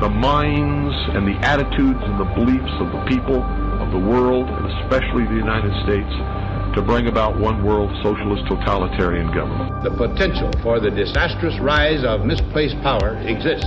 the minds and the attitudes and the beliefs of the people of the world, and especially the United States, to bring about one world socialist totalitarian government. The potential for the disastrous rise of misplaced power exists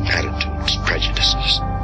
attitudes, prejudices,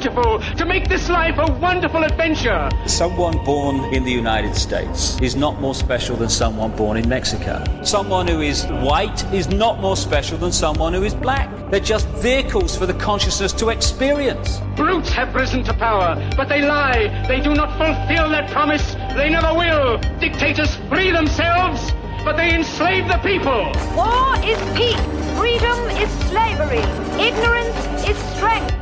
to make this life a wonderful adventure. Someone born in the United States is not more special than someone born in Mexico. Someone who is white is not more special than someone who is black. They're just vehicles for the consciousness to experience. Brutes have risen to power, but they lie. They do not fulfill that promise. They never will. Dictators free themselves, but they enslave the people. War is peace. Freedom is slavery. Ignorance is strength.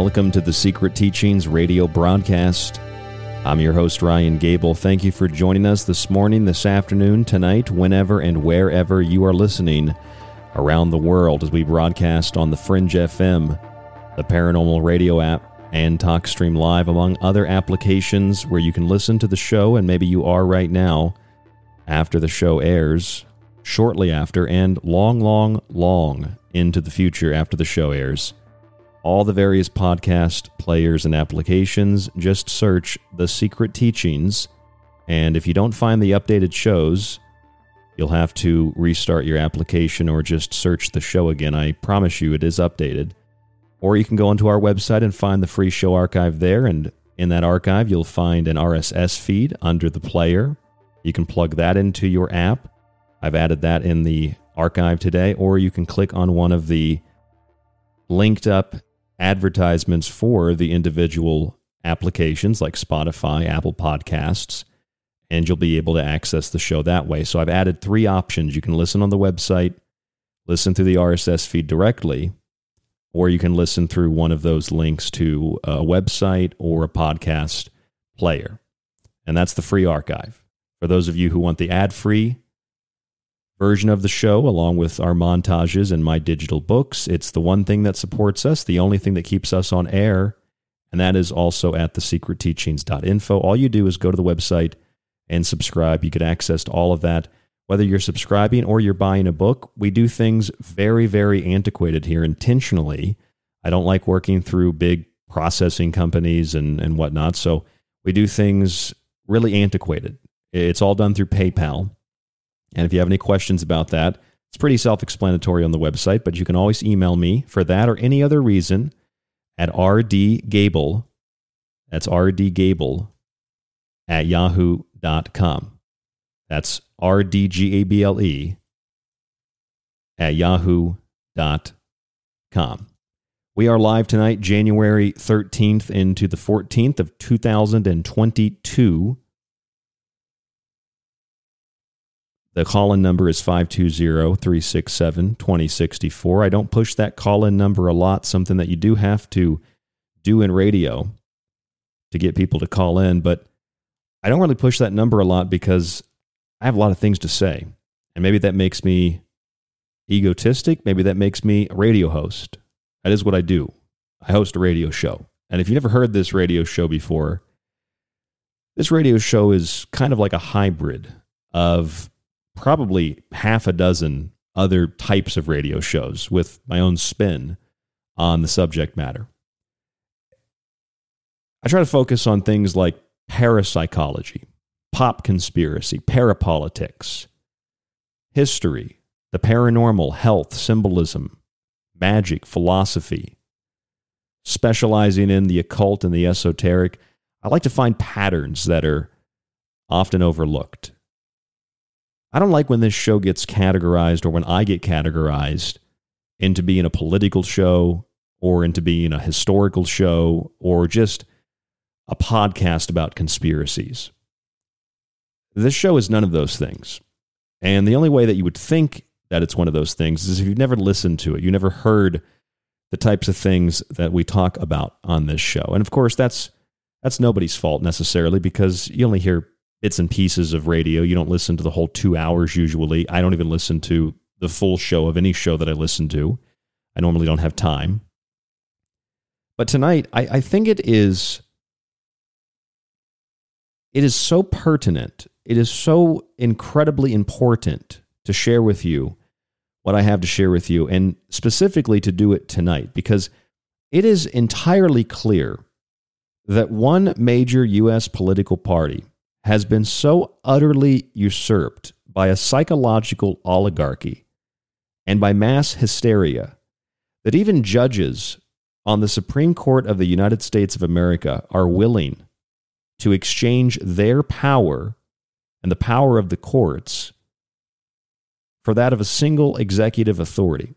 Welcome to the Secret Teachings radio broadcast. I'm your host, Ryan Gable. Thank you for joining us this morning, this afternoon, tonight, whenever and wherever you are listening around the world as we broadcast on the Fringe FM, the Paranormal Radio app, and TalkStream Live, among other applications where you can listen to the show, and maybe you are right now after the show airs, shortly after, and long, long, long into the future after the show airs all the various podcast players and applications. Just search The Secret Teachings And if you don't find the updated shows, you'll have to restart your application or just search the show again. I promise you it is updated. Or you can go onto our website and find the free show archive there. And in that archive, you'll find an RSS feed under the player. You can plug that into your app. I've added that in the archive today. Or you can click on one of the linked up advertisements for the individual applications like Spotify, Apple Podcasts, and you'll be able to access the show that way. So I've added three options. You can listen on the website, listen through the RSS feed directly, or you can listen through one of those links to a website or a podcast player. And that's the free archive. For those of you who want the ad free version of the show, along with our montages and my digital books, it's the one thing that supports us, the only thing that keeps us on air. And that is also at thesecretteachings.info. All you do is go to the website and subscribe. You get access to all of that whether you're subscribing or you're buying a book, we do things very, very antiquated here intentionally. I don't like working through big processing companies and, and whatnot. So we do things really antiquated. It's all done through PayPal. And if you have any questions about that, it's pretty self explanatory on the website, but you can always email me for that or any other reason at rdgable. That's rdgable at yahoo.com. That's R D G A B L E at yahoo.com. We are live tonight, January 13th into the 14th of 2022. The call in number is 520 367 2064. I don't push that call in number a lot, something that you do have to do in radio to get people to call in, but I don't really push that number a lot because I have a lot of things to say. And maybe that makes me egotistic. Maybe that makes me a radio host. That is what I do. I host a radio show. And if you've never heard this radio show before, this radio show is kind of like a hybrid of probably half a dozen other types of radio shows with my own spin on the subject matter. I try to focus on things like parapsychology, pop conspiracy, parapolitics, history, the paranormal, health, symbolism, magic, philosophy, specializing in the occult and the esoteric. I like to find patterns that are often overlooked. I don't like when this show gets categorized or when I get categorized into being a political show or into being a historical show or just a podcast about conspiracies. This show is none of those things. And the only way that you would think that it's one of those things is if you've never listened to it, you never heard the types of things that we talk about on this show. And of course, that's that's nobody's fault necessarily because you only hear bits and pieces of radio. You don't listen to the whole 2 hours usually. I don't even listen to the full show of any show that I listen to. I normally don't have time. But tonight, I, I think it is it is so pertinent it is so incredibly important to share with you what I have to share with you, and specifically to do it tonight, because it is entirely clear that one major U.S. political party has been so utterly usurped by a psychological oligarchy and by mass hysteria that even judges on the Supreme Court of the United States of America are willing to exchange their power and the power of the courts for that of a single executive authority.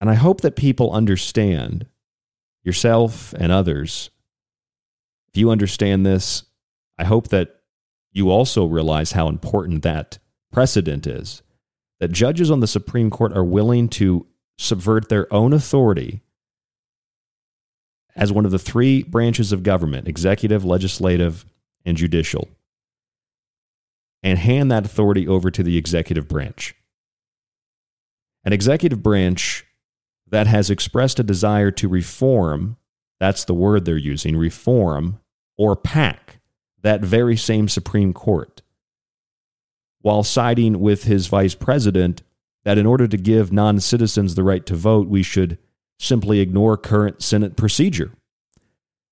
And I hope that people understand, yourself and others, if you understand this, I hope that you also realize how important that precedent is. That judges on the Supreme Court are willing to subvert their own authority as one of the three branches of government executive, legislative, and judicial and hand that authority over to the executive branch. An executive branch that has expressed a desire to reform, that's the word they're using, reform or pack that very same Supreme Court, while siding with his vice president that in order to give non citizens the right to vote, we should simply ignore current Senate procedure.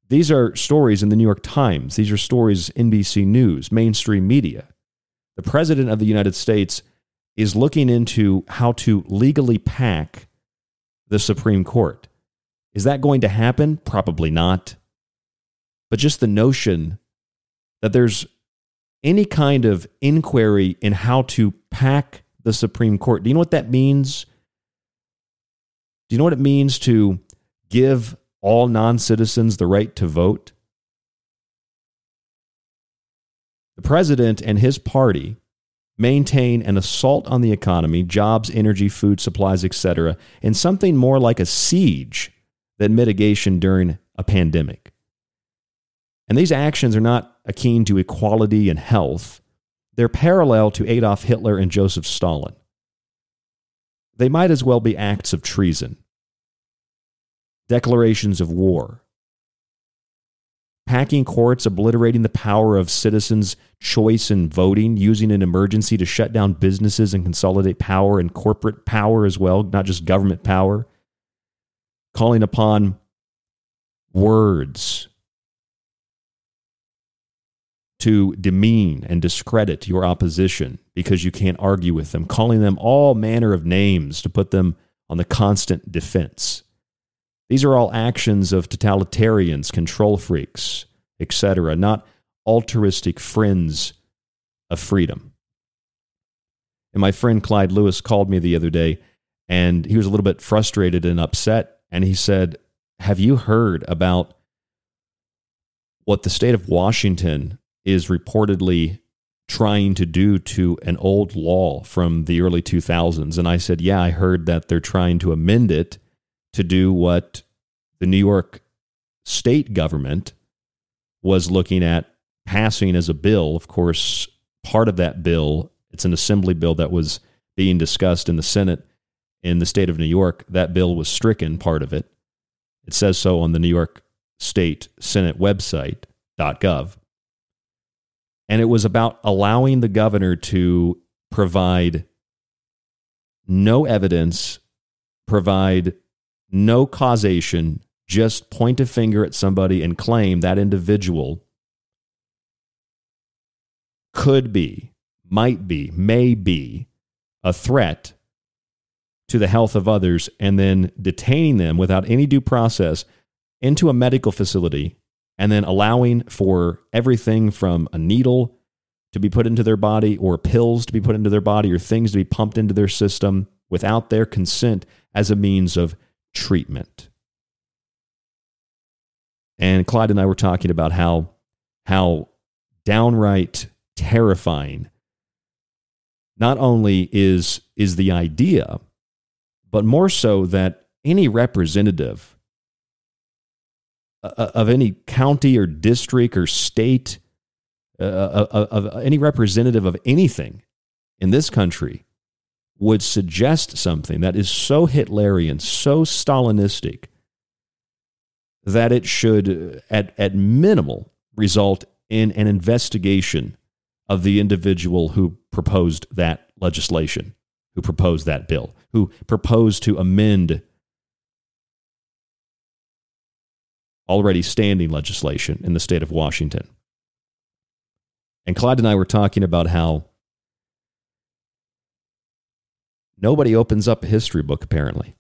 These are stories in the New York Times. These are stories NBC News, mainstream media. The President of the United States is looking into how to legally pack the Supreme Court. Is that going to happen? Probably not. But just the notion that there's any kind of inquiry in how to pack the Supreme Court. Do you know what that means? Do you know what it means to give all non citizens the right to vote? The president and his party maintain an assault on the economy, jobs, energy, food supplies, etc., in something more like a siege than mitigation during a pandemic. And these actions are not akin to equality and health, they're parallel to Adolf Hitler and Joseph Stalin. They might as well be acts of treason, declarations of war, packing courts, obliterating the power of citizens' choice in voting, using an emergency to shut down businesses and consolidate power and corporate power as well, not just government power, calling upon words to demean and discredit your opposition because you can't argue with them, calling them all manner of names to put them on the constant defense. These are all actions of totalitarians, control freaks, etc., not altruistic friends of freedom. And my friend Clyde Lewis called me the other day and he was a little bit frustrated and upset. And he said, Have you heard about what the state of Washington is reportedly trying to do to an old law from the early 2000s. And I said, Yeah, I heard that they're trying to amend it to do what the New York state government was looking at passing as a bill. Of course, part of that bill, it's an assembly bill that was being discussed in the Senate in the state of New York. That bill was stricken, part of it. It says so on the New York State Senate website, .gov. And it was about allowing the governor to provide no evidence, provide no causation, just point a finger at somebody and claim that individual could be, might be, may be a threat to the health of others, and then detaining them without any due process into a medical facility and then allowing for everything from a needle to be put into their body or pills to be put into their body or things to be pumped into their system without their consent as a means of treatment. And Clyde and I were talking about how how downright terrifying not only is is the idea but more so that any representative Uh, of any county or district or state, uh, of, of any representative of anything in this country would suggest something that is so Hitlerian, so Stalinistic, that it should, at, at minimal, result in an investigation of the individual who proposed that legislation, who proposed that bill, who proposed to amend already standing legislation in the state of Washington. And Clyde and I were talking about how nobody opens up a history book, apparently.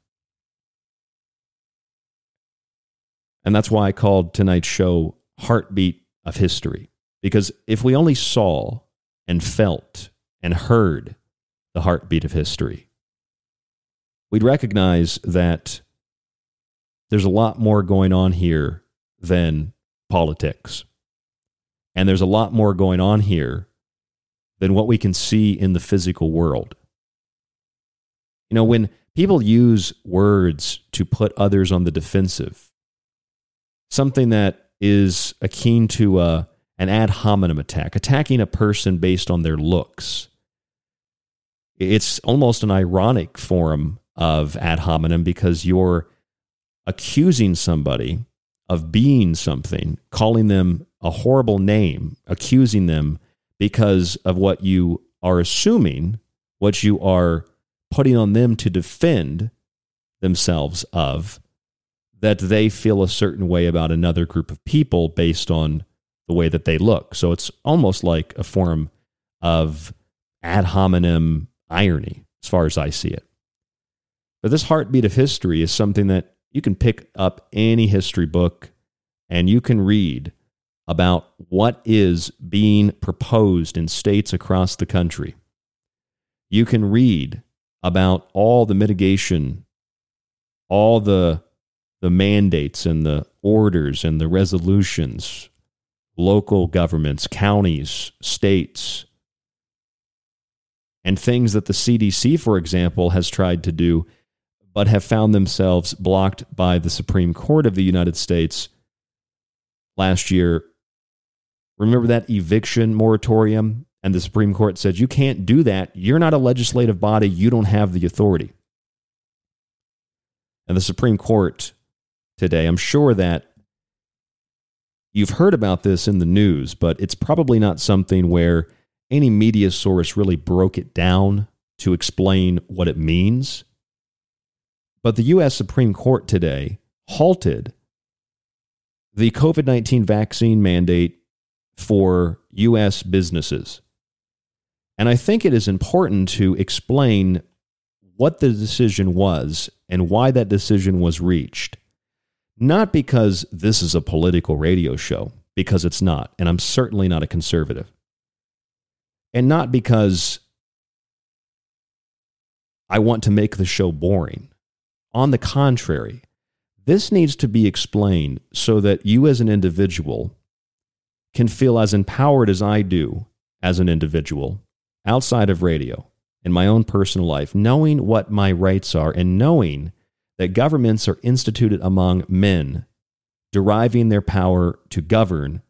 And that's why I called tonight's show Heartbeat of History. Because if we only saw and felt and heard the heartbeat of history, we'd recognize that there's a lot more going on here than politics. And there's a lot more going on here than what we can see in the physical world. You know, when people use words to put others on the defensive, something that is akin to a, an ad hominem attack, attacking a person based on their looks, it's almost an ironic form of ad hominem because you're accusing somebody of being something, calling them a horrible name, accusing them because of what you are assuming, what you are putting on them to defend themselves of, that they feel a certain way about another group of people based on the way that they look. So it's almost like a form of ad hominem irony, as far as I see it. But this heartbeat of history is something that you can pick up any history book and you can read about what is being proposed in states across the country. You can read about all the mitigation, all the the mandates and the orders and the resolutions, local governments, counties, states, and things that the CDC, for example, has tried to do, but have found themselves blocked by the Supreme Court of the United States last year. Remember that eviction moratorium? And the Supreme Court said, you can't do that. You're not a legislative body. You don't have the authority. And the Supreme Court today, I'm sure that you've heard about this in the news, but it's probably not something where any media source really broke it down to explain what it means. But the U.S. Supreme Court today halted the COVID 19 vaccine mandate for U.S. businesses. And I think it is important to explain what the decision was and why that decision was reached. Not because this is a political radio show, because it's not, and I'm certainly not a conservative. And not because I want to make the show boring. On the contrary, this needs to be explained so that you as an individual can feel as empowered as I do as an individual outside of radio in my own personal life, knowing what my rights are and knowing that governments are instituted among men, deriving their power to govern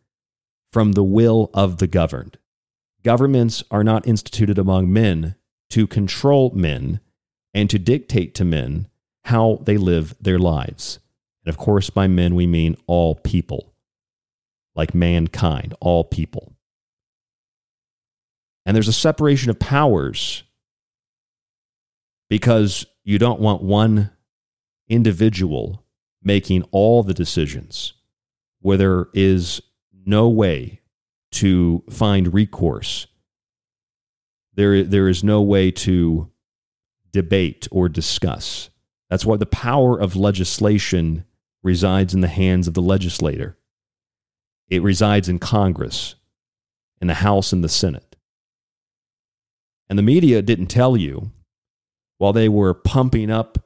from the will of the governed. Governments are not instituted among men to control men and to dictate to men how they live their lives. And of course, by men, we mean all people, like mankind, all people. And there's a separation of powers because you don't want one individual making all the decisions where there is no way to find recourse. There, there is no way to debate or discuss. That's why the power of legislation resides in the hands of the legislator. It resides in Congress, in the House and the Senate. And the media didn't tell you while they were pumping up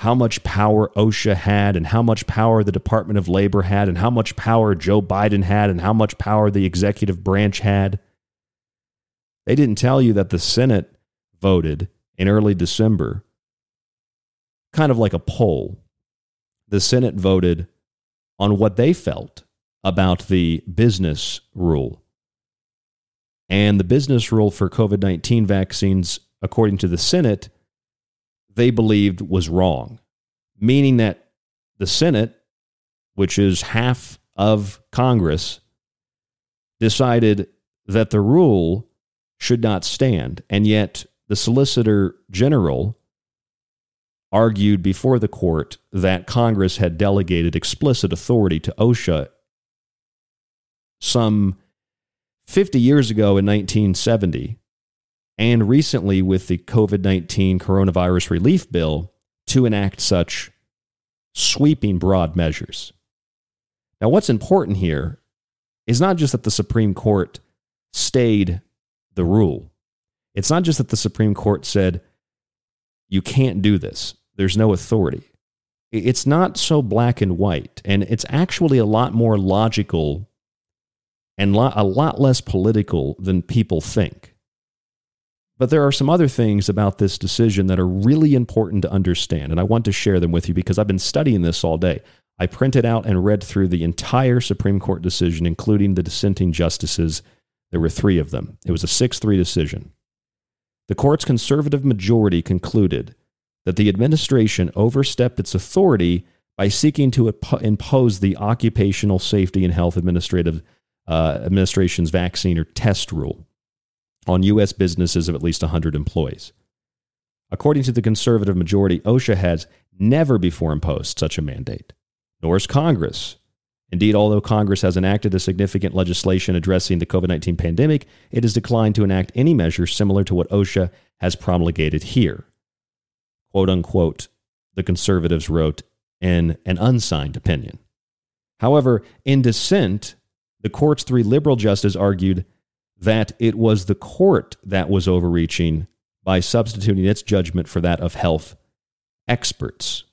how much power OSHA had and how much power the Department of Labor had and how much power Joe Biden had and how much power the executive branch had. They didn't tell you that the Senate voted in early December, kind of like a poll. The Senate voted on what they felt about the business rule. And the business rule for COVID 19 vaccines, according to the Senate, they believed was wrong, meaning that the Senate, which is half of Congress, decided that the rule should not stand. And yet, the Solicitor General argued before the court that Congress had delegated explicit authority to OSHA some 50 years ago in 1970 and recently with the COVID 19 coronavirus relief bill to enact such sweeping broad measures. Now, what's important here is not just that the Supreme Court stayed the rule, it's not just that the Supreme Court said, you can't do this, there's no authority. It's not so black and white, and it's actually a lot more logical and a lot less political than people think. But there are some other things about this decision that are really important to understand, and I want to share them with you because I've been studying this all day. I printed out and read through the entire Supreme Court decision, including the dissenting justices. There were three of them. It was a 6 3 decision. The court's conservative majority concluded that the administration overstepped its authority by seeking to impose the Occupational Safety and Health Administrative uh, Administration's vaccine or test rule on U.S. businesses of at least 100 employees. According to the conservative majority, OSHA has never before imposed such a mandate. nor is Congress. Indeed, although Congress has enacted a significant legislation addressing the COVID 19 pandemic, it has declined to enact any measure similar to what OSHA has promulgated here. Quote unquote, the conservatives wrote in an unsigned opinion. However, in dissent, the court's three liberal justices argued that it was the court that was overreaching by substituting its judgment for that of health experts.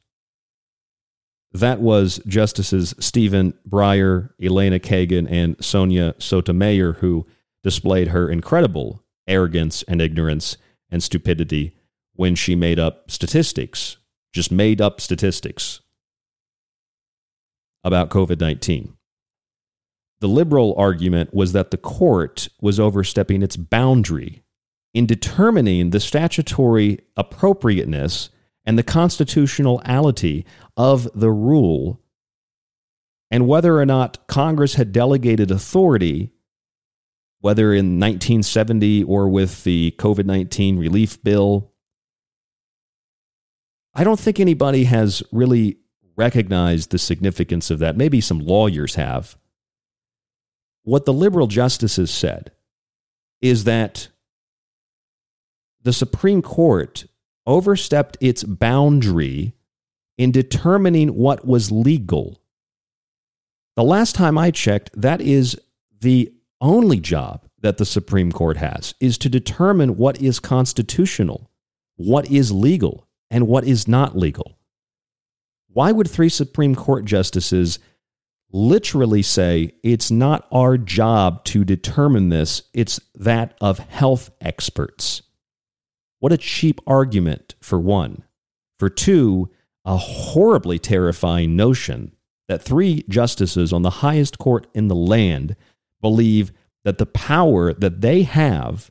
That was Justices Stephen Breyer, Elena Kagan, and Sonia Sotomayor, who displayed her incredible arrogance and ignorance and stupidity when she made up statistics, just made up statistics about COVID 19. The liberal argument was that the court was overstepping its boundary in determining the statutory appropriateness and the constitutionality of the rule and whether or not Congress had delegated authority, whether in 1970 or with the COVID 19 relief bill. I don't think anybody has really recognized the significance of that. Maybe some lawyers have. What the liberal justices said is that the Supreme Court overstepped its boundary in determining what was legal. The last time I checked, that is the only job that the Supreme Court has is to determine what is constitutional, what is legal, and what is not legal. Why would three Supreme Court justices literally say it's not our job to determine this, it's that of health experts? What a cheap argument, for one. For two, a horribly terrifying notion that three justices on the highest court in the land believe that the power that they have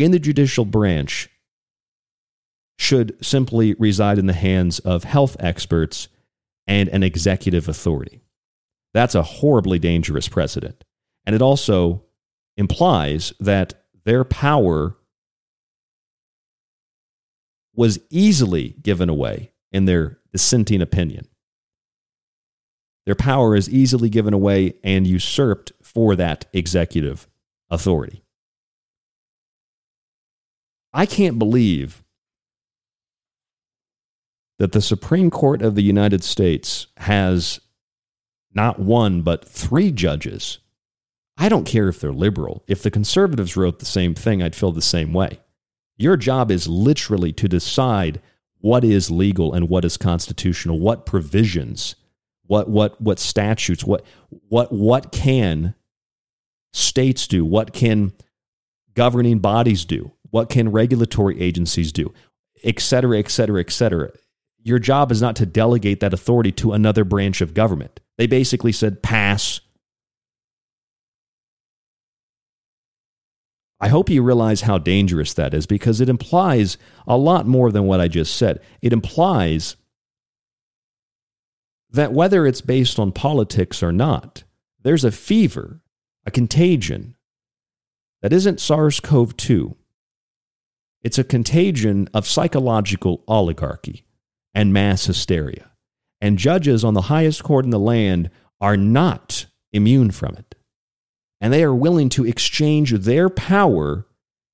in the judicial branch should simply reside in the hands of health experts and an executive authority. That's a horribly dangerous precedent. And it also implies that their power was easily given away in their dissenting opinion. Their power is easily given away and usurped for that executive authority. I can't believe that the Supreme Court of the United States has not one, but three judges I don't care if they're liberal. If the conservatives wrote the same thing, I'd feel the same way. Your job is literally to decide what is legal and what is constitutional, what provisions, what what what statutes, what what what can states do, what can governing bodies do, what can regulatory agencies do, et cetera, et cetera, et cetera. Your job is not to delegate that authority to another branch of government. They basically said pass I hope you realize how dangerous that is because it implies a lot more than what I just said. It implies that whether it's based on politics or not, there's a fever, a contagion that isn't SARS CoV 2. It's a contagion of psychological oligarchy and mass hysteria. And judges on the highest court in the land are not immune from it and they are willing to exchange their power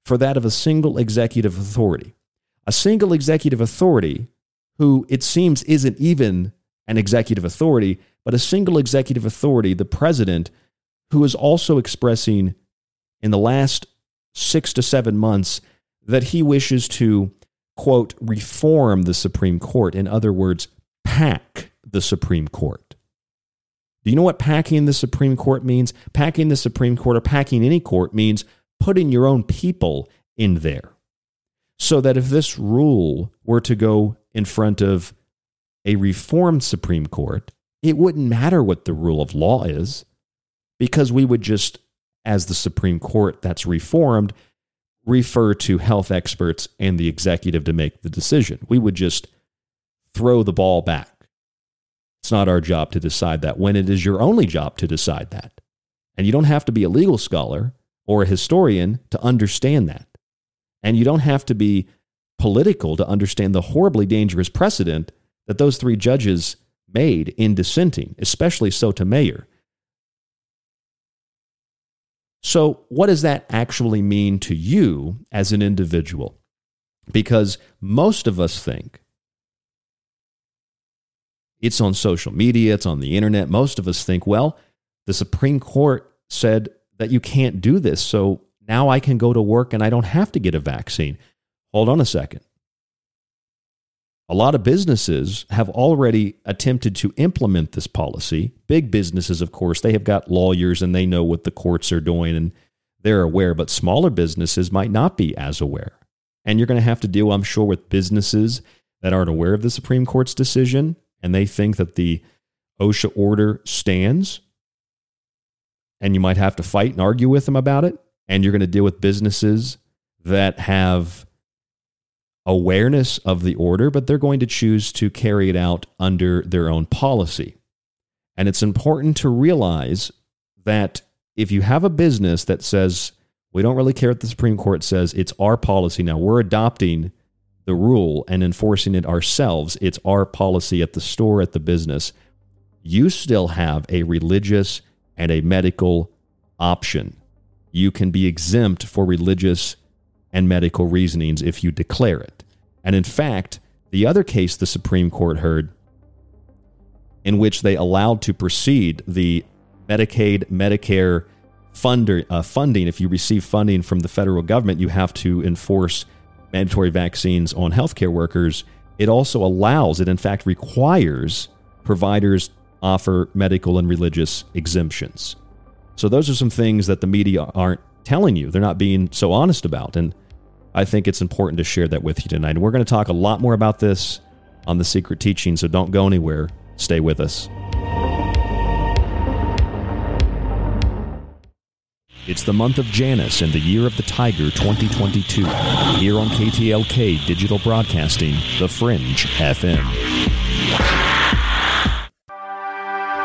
for that of a single executive authority. A single executive authority who it seems isn't even an executive authority, but a single executive authority, the president, who is also expressing in the last six to seven months that he wishes to, quote, reform the Supreme Court. In other words, pack the Supreme Court. Do you know what packing the Supreme Court means? Packing the Supreme Court or packing any court means putting your own people in there. So that if this rule were to go in front of a reformed Supreme Court, it wouldn't matter what the rule of law is because we would just, as the Supreme Court that's reformed, refer to health experts and the executive to make the decision. We would just throw the ball back it's not our job to decide that when it is your only job to decide that. And you don't have to be a legal scholar or a historian to understand that. And you don't have to be political to understand the horribly dangerous precedent that those three judges made in dissenting, especially Sotomayor. So, what does that actually mean to you as an individual? Because most of us think it's on social media, it's on the internet. Most of us think, well, the Supreme Court said that you can't do this. So now I can go to work and I don't have to get a vaccine. Hold on a second. A lot of businesses have already attempted to implement this policy. Big businesses, of course, they have got lawyers and they know what the courts are doing and they're aware, but smaller businesses might not be as aware. And you're going to have to deal, I'm sure, with businesses that aren't aware of the Supreme Court's decision and they think that the OSHA order stands. And you might have to fight and argue with them about it. And you're going to deal with businesses that have awareness of the order, but they're going to choose to carry it out under their own policy. And it's important to realize that if you have a business that says, we don't really care what the Supreme Court says, it's our policy now, we're adopting the rule and enforcing it ourselves, it's our policy at the store, at the business, you still have a religious and a medical option. You can be exempt for religious and medical reasonings if you declare it. And in fact, the other case the Supreme Court heard, in which they allowed to proceed the Medicaid, Medicare funder, uh, funding, if you receive funding from the federal government, you have to enforce mandatory vaccines on healthcare workers. It also allows, it in fact requires providers offer medical and religious exemptions. So those are some things that the media aren't telling you. They're not being so honest about. And I think it's important to share that with you tonight. And we're going to talk a lot more about this on the secret teaching, so don't go anywhere. Stay with us. It's the month of Janus and the year of the Tiger 2022. Here on KTLK Digital Broadcasting, The Fringe FM.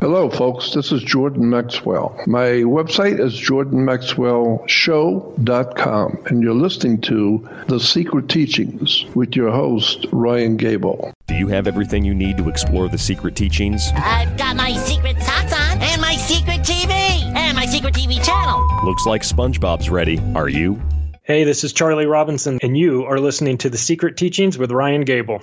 Hello, folks. This is Jordan Maxwell. My website is jordanmaxwellshow.com, and you're listening to The Secret Teachings with your host, Ryan Gable. Do you have everything you need to explore the secret teachings? I've got my secret socks on, and my secret TV, and my secret TV channel. Looks like SpongeBob's ready. Are you? Hey, this is Charlie Robinson, and you are listening to The Secret Teachings with Ryan Gable.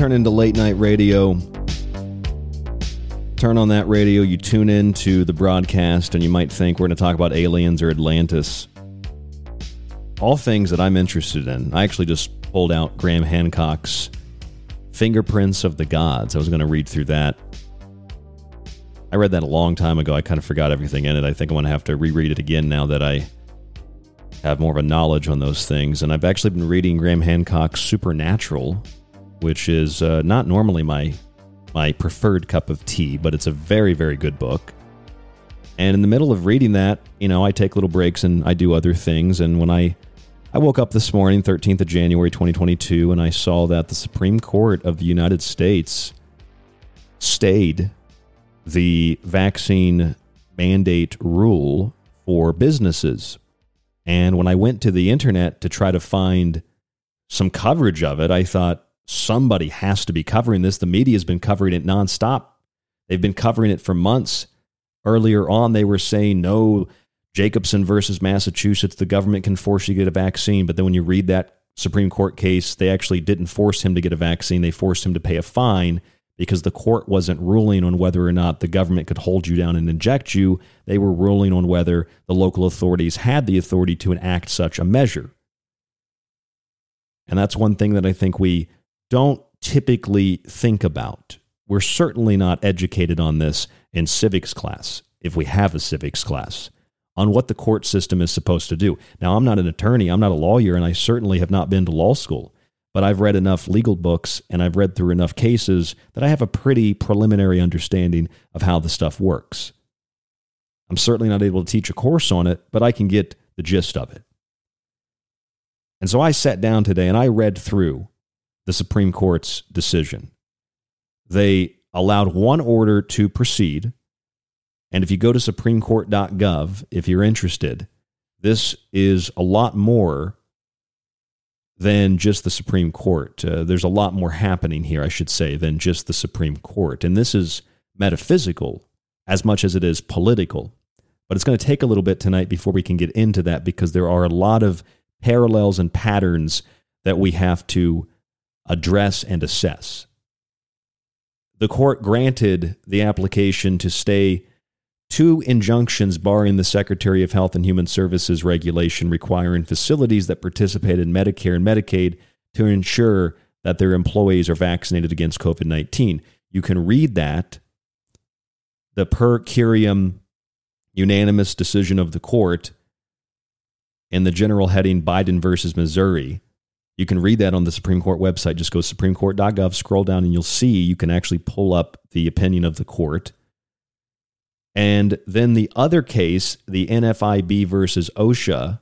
Turn into late night radio. Turn on that radio, you tune in to the broadcast, and you might think we're going to talk about aliens or Atlantis. All things that I'm interested in. I actually just pulled out Graham Hancock's Fingerprints of the Gods. I was going to read through that. I read that a long time ago. I kind of forgot everything in it. I think I'm going to have to reread it again now that I have more of a knowledge on those things. And I've actually been reading Graham Hancock's Supernatural, which is uh, not normally my my preferred cup of tea, but it's a very very good book. And in the middle of reading that, you know, I take little breaks and I do other things. And when I I woke up this morning, 13th of January 2022, and I saw that the Supreme Court of the United States stayed the vaccine mandate rule for businesses. And when I went to the internet to try to find some coverage of it, I thought, somebody has to be covering this. The media has been covering it nonstop. They've been covering it for months. Earlier on, they were saying, no, Jacobson versus Massachusetts, the government can force you to get a vaccine. But then when you read that Supreme Court case, they actually didn't force him to get a vaccine. They forced him to pay a fine because the court wasn't ruling on whether or not the government could hold you down and inject you. They were ruling on whether the local authorities had the authority to enact such a measure. And that's one thing that I think we don't typically think about. We're certainly not educated on this in civics class, if we have a civics class, on what the court system is supposed to do. Now, I'm not an attorney, I'm not a lawyer, and I certainly have not been to law school, but I've read enough legal books and I've read through enough cases that I have a pretty preliminary understanding of how the stuff works. I'm certainly not able to teach a course on it, but I can get the gist of it. And so I sat down today and I read through the Supreme Court's decision. They allowed one order to proceed. And if you go to supremecourt.gov, if you're interested, this is a lot more than just the Supreme Court. Uh, there's a lot more happening here, I should say, than just the Supreme Court. And this is metaphysical as much as it is political. But it's going to take a little bit tonight before we can get into that because there are a lot of parallels and patterns that we have to address and assess. The court granted the application to stay two injunctions barring the Secretary of Health and Human Services regulation requiring facilities that participate in Medicare and Medicaid to ensure that their employees are vaccinated against COVID 19. You can read that, the per curiam unanimous decision of the court, in the general heading Biden versus Missouri. You can read that on the Supreme Court website. Just go to supremecourt.gov, scroll down, and you'll see you can actually pull up the opinion of the court. And then the other case, the NFIB versus OSHA,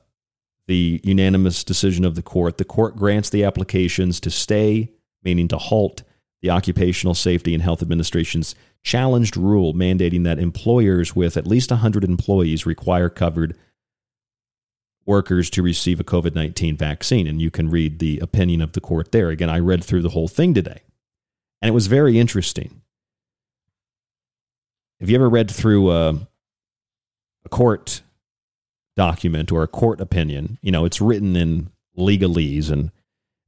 the unanimous decision of the court, the court grants the applications to stay, meaning to halt, the Occupational Safety and Health Administration's challenged rule mandating that employers with at least 100 employees require covered workers to receive a COVID 19 vaccine. And you can read the opinion of the court there. Again, I read through the whole thing today, and it was very interesting. Have you ever read through a, a court document or a court opinion? You know, it's written in legalese and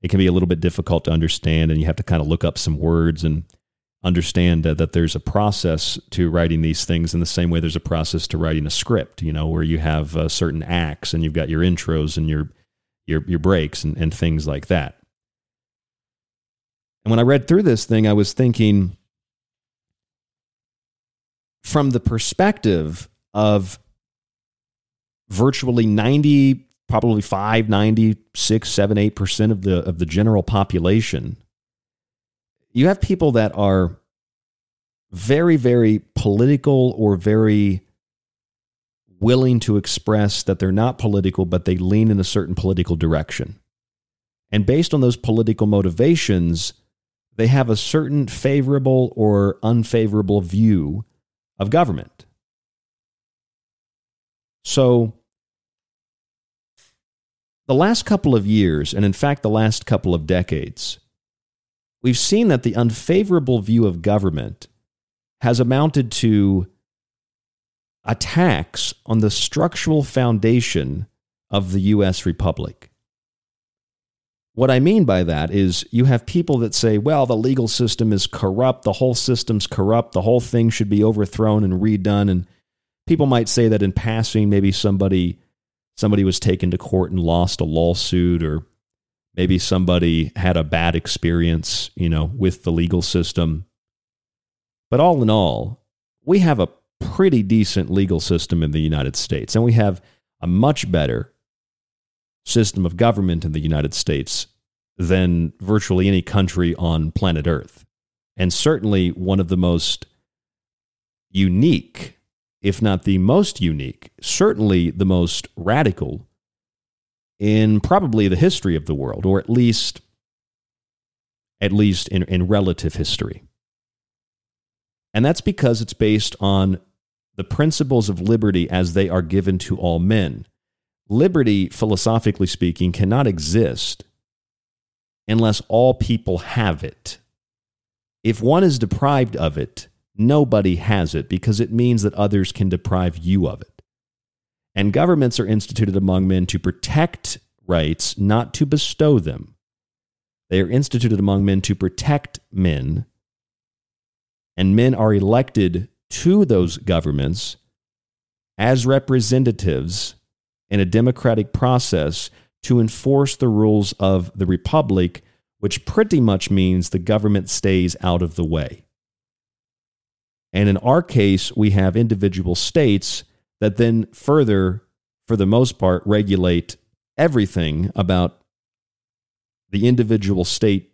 it can be a little bit difficult to understand, and you have to kind of look up some words and understand uh, that there's a process to writing these things in the same way there's a process to writing a script, you know, where you have uh, certain acts and you've got your intros and your your your breaks and, and things like that. And when I read through this thing, I was thinking from the perspective of virtually 90 probably 5 96 7 8% of the of the general population you have people that are very, very political or very willing to express that they're not political, but they lean in a certain political direction. And based on those political motivations, they have a certain favorable or unfavorable view of government. So, the last couple of years, and in fact, the last couple of decades, we've seen that the unfavorable view of government has amounted to attacks on the structural foundation of the U.S. Republic. What I mean by that is you have people that say, well, the legal system is corrupt, the whole system's corrupt, the whole thing should be overthrown and redone. And people might say that in passing, maybe somebody somebody was taken to court and lost a lawsuit or maybe somebody had a bad experience, you know, with the legal system. But all in all, we have a pretty decent legal system in the United States, and we have a much better system of government in the United States than virtually any country on planet Earth. And certainly one of the most unique, if not the most unique, certainly the most radical in probably the history of the world, or at least at least in, in relative history. And that's because it's based on the principles of liberty as they are given to all men liberty, philosophically speaking, cannot exist unless all people have it. If one is deprived of it, nobody has it because it means that others can deprive you of it. And governments are instituted among men to protect rights, not to bestow them. They are instituted among men to protect men, and men are elected to those governments as representatives in a democratic process to enforce the rules of the republic, which pretty much means the government stays out of the way. And in our case, we have individual states that then further, for the most part, regulate everything about the individual state,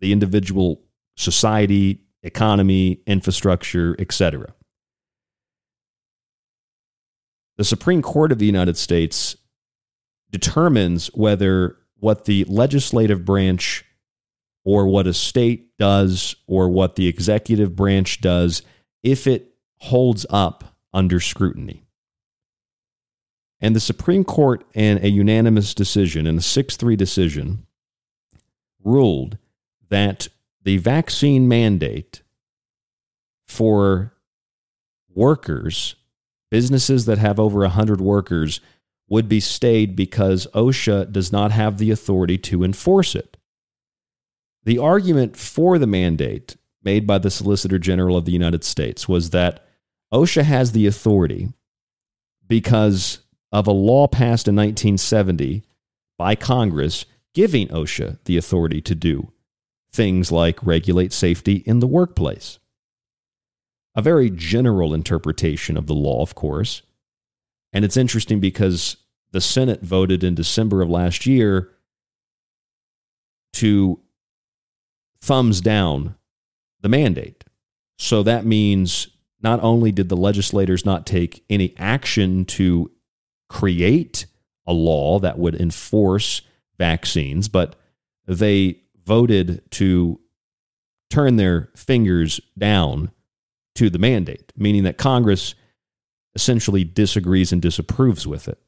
the individual society, economy, infrastructure, etc. The Supreme Court of the United States determines whether what the legislative branch or what a state does or what the executive branch does, if it holds up under scrutiny. And the Supreme Court, in a unanimous decision, in a 6 3 decision, ruled that the vaccine mandate for workers businesses that have over 100 workers would be stayed because OSHA does not have the authority to enforce it. The argument for the mandate made by the Solicitor General of the United States was that OSHA has the authority because of a law passed in 1970 by Congress giving OSHA the authority to do things like regulate safety in the workplace a very general interpretation of the law, of course. And it's interesting because the Senate voted in December of last year to thumbs down the mandate. So that means not only did the legislators not take any action to create a law that would enforce vaccines, but they voted to turn their fingers down to the mandate, meaning that Congress essentially disagrees and disapproves with it.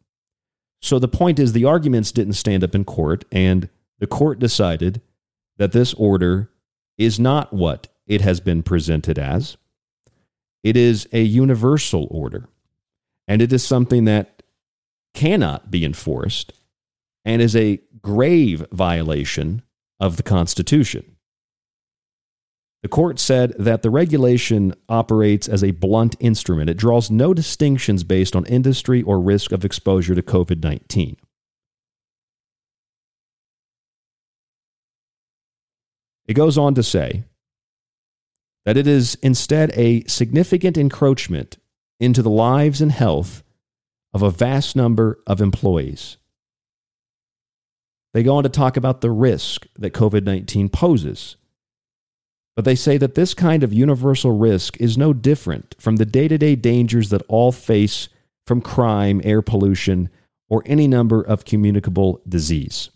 So the point is, the arguments didn't stand up in court, and the court decided that this order is not what it has been presented as. It is a universal order, and it is something that cannot be enforced and is a grave violation of the Constitution. The court said that the regulation operates as a blunt instrument. It draws no distinctions based on industry or risk of exposure to COVID 19. It goes on to say that it is instead a significant encroachment into the lives and health of a vast number of employees. They go on to talk about the risk that COVID 19 poses but they say that this kind of universal risk is no different from the day to day dangers that all face from crime, air pollution, or any number of communicable disease.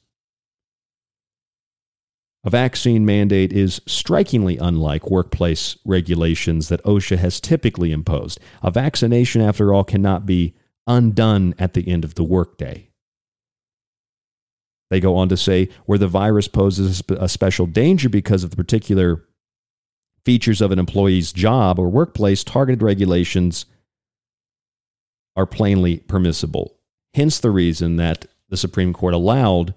A vaccine mandate is strikingly unlike workplace regulations that OSHA has typically imposed. A vaccination, after all, cannot be undone at the end of the workday. They go on to say where the virus poses a special danger because of the particular features of an employee's job or workplace, targeted regulations are plainly permissible. Hence the reason that the Supreme Court allowed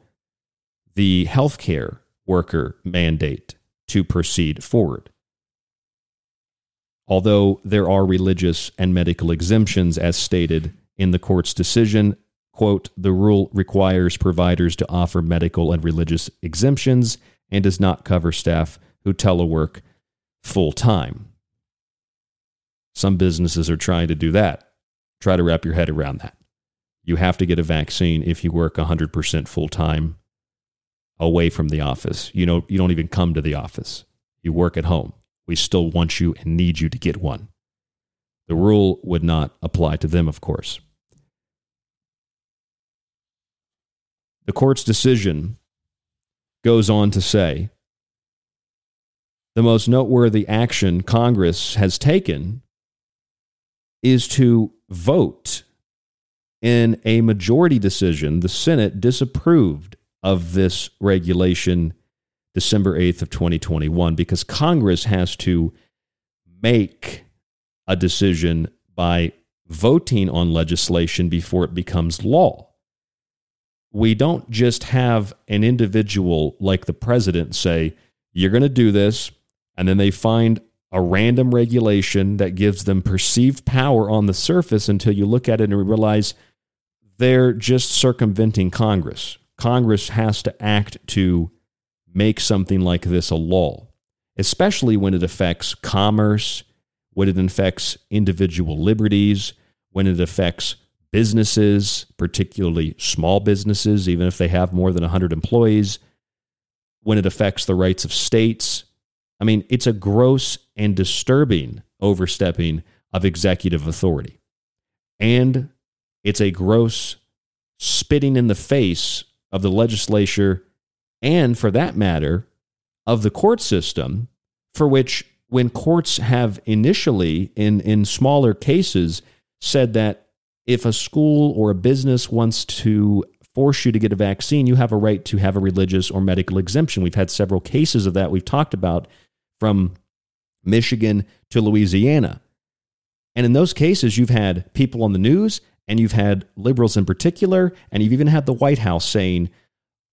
the healthcare worker mandate to proceed forward. Although there are religious and medical exemptions, as stated in the court's decision, quote, the rule requires providers to offer medical and religious exemptions and does not cover staff who telework full time. Some businesses are trying to do that. Try to wrap your head around that. You have to get a vaccine if you work 100% full time away from the office. You know, you don't even come to the office. You work at home. We still want you and need you to get one. The rule would not apply to them, of course. The court's decision goes on to say the most noteworthy action Congress has taken is to vote in a majority decision. The Senate disapproved of this regulation December 8th of 2021 because Congress has to make a decision by voting on legislation before it becomes law we don't just have an individual like the president say, you're going to do this, and then they find a random regulation that gives them perceived power on the surface until you look at it and realize they're just circumventing Congress. Congress has to act to make something like this a law, especially when it affects commerce, when it affects individual liberties, when it affects businesses, particularly small businesses, even if they have more than 100 employees, when it affects the rights of states. I mean, it's a gross and disturbing overstepping of executive authority. And it's a gross spitting in the face of the legislature and, for that matter, of the court system, for which, when courts have initially, in, in smaller cases, said that if a school or a business wants to force you to get a vaccine, you have a right to have a religious or medical exemption. We've had several cases of that we've talked about from Michigan to Louisiana. And in those cases, you've had people on the news and you've had liberals in particular, and you've even had the White House saying,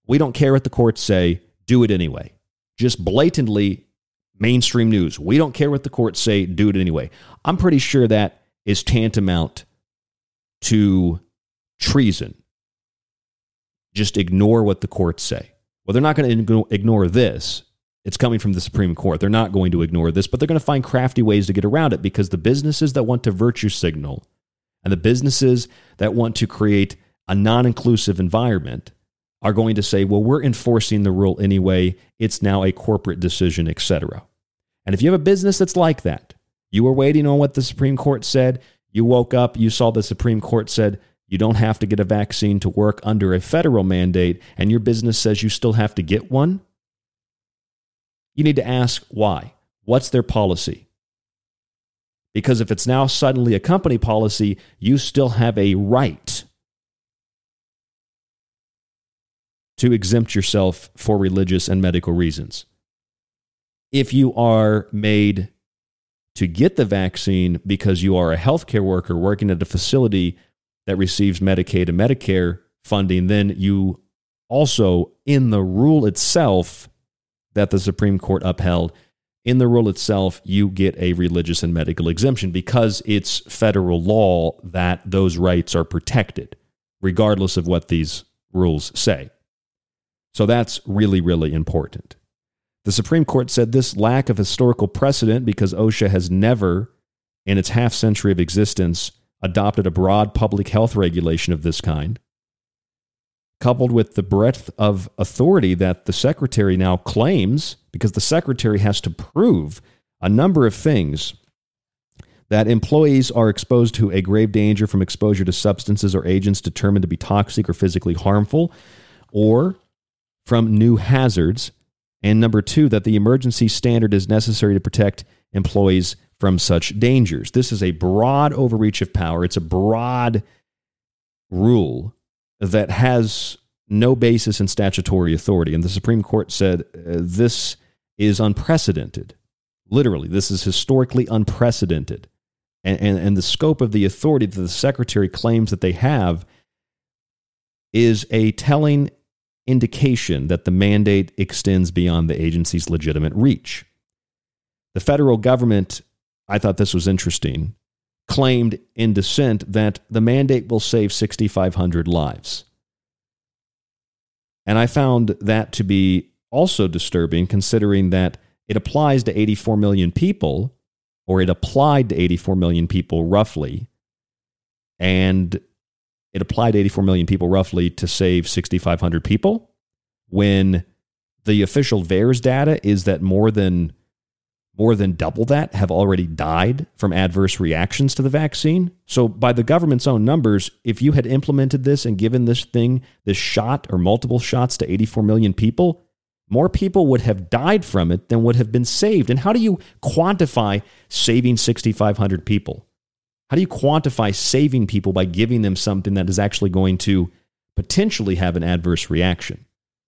we don't care what the courts say, do it anyway. Just blatantly mainstream news. We don't care what the courts say, do it anyway. I'm pretty sure that is tantamount to treason. Just ignore what the courts say. Well, they're not going to ignore this. It's coming from the Supreme Court. They're not going to ignore this, but they're going to find crafty ways to get around it because the businesses that want to virtue signal and the businesses that want to create a non inclusive environment are going to say, well, we're enforcing the rule anyway. It's now a corporate decision, etc. And if you have a business that's like that, you are waiting on what the Supreme Court said, you woke up, you saw the Supreme Court said you don't have to get a vaccine to work under a federal mandate, and your business says you still have to get one. You need to ask why. What's their policy? Because if it's now suddenly a company policy, you still have a right to exempt yourself for religious and medical reasons. If you are made to get the vaccine because you are a healthcare worker working at a facility that receives Medicaid and Medicare funding, then you also, in the rule itself that the Supreme Court upheld, in the rule itself, you get a religious and medical exemption because it's federal law that those rights are protected, regardless of what these rules say. So that's really, really important. The Supreme Court said this lack of historical precedent because OSHA has never, in its half century of existence, adopted a broad public health regulation of this kind, coupled with the breadth of authority that the Secretary now claims, because the Secretary has to prove a number of things that employees are exposed to a grave danger from exposure to substances or agents determined to be toxic or physically harmful, or from new hazards And number two, that the emergency standard is necessary to protect employees from such dangers. This is a broad overreach of power. It's a broad rule that has no basis in statutory authority. And the Supreme Court said uh, this is unprecedented. Literally, this is historically unprecedented. And, and, and the scope of the authority that the Secretary claims that they have is a telling indication that the mandate extends beyond the agency's legitimate reach. The federal government, I thought this was interesting, claimed in dissent that the mandate will save 6,500 lives. And I found that to be also disturbing, considering that it applies to 84 million people, or it applied to 84 million people roughly, and it applied to 84 million people roughly to save 6,500 people when the official VAERS data is that more than more than double that have already died from adverse reactions to the vaccine. So, by the government's own numbers, if you had implemented this and given this thing this shot or multiple shots to 84 million people, more people would have died from it than would have been saved. And how do you quantify saving 6,500 people? How do you quantify saving people by giving them something that is actually going to potentially have an adverse reaction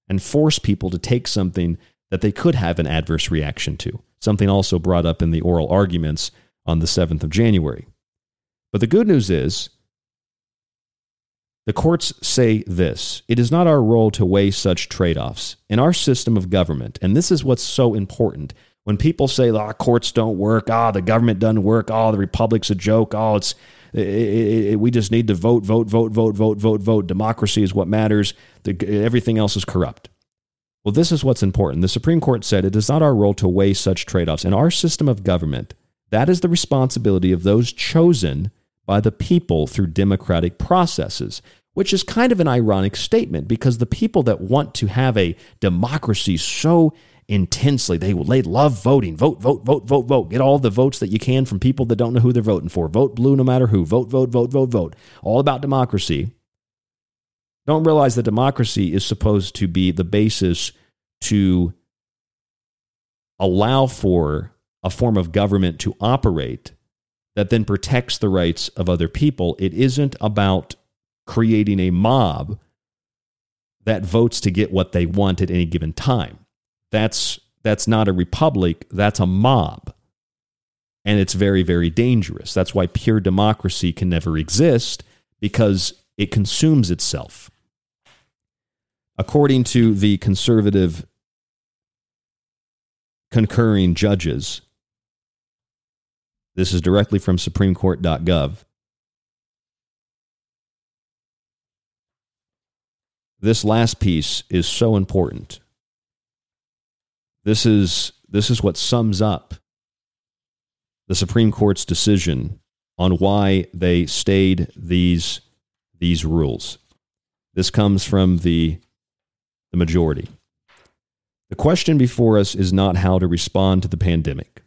and force people to take something that they could have an adverse reaction to? Something also brought up in the oral arguments on the 7th of January. But the good news is the courts say this it is not our role to weigh such trade offs. In our system of government, and this is what's so important, when people say, "Ah, oh, courts don't work," "Ah, oh, the government doesn't work," "Oh, the republic's a joke," "Oh, it's it, it, it, we just need to vote, vote, vote, vote, vote, vote, vote. Democracy is what matters. The, everything else is corrupt. Well, this is what's important. The Supreme Court said it is not our role to weigh such trade offs. In our system of government, that is the responsibility of those chosen by the people through democratic processes, which is kind of an ironic statement because the people that want to have a democracy so intensely. They they love voting. Vote, vote, vote, vote, vote. Get all the votes that you can from people that don't know who they're voting for. Vote blue no matter who. Vote, vote, vote, vote, vote. All about democracy. Don't realize that democracy is supposed to be the basis to allow for a form of government to operate that then protects the rights of other people. It isn't about creating a mob that votes to get what they want at any given time. That's that's not a republic, that's a mob. And it's very very dangerous. That's why pure democracy can never exist because it consumes itself. According to the conservative concurring judges, this is directly from supremecourt.gov. This last piece is so important this is this is what sums up the Supreme Court's decision on why they stayed these these rules. This comes from the the majority. The question before us is not how to respond to the pandemic,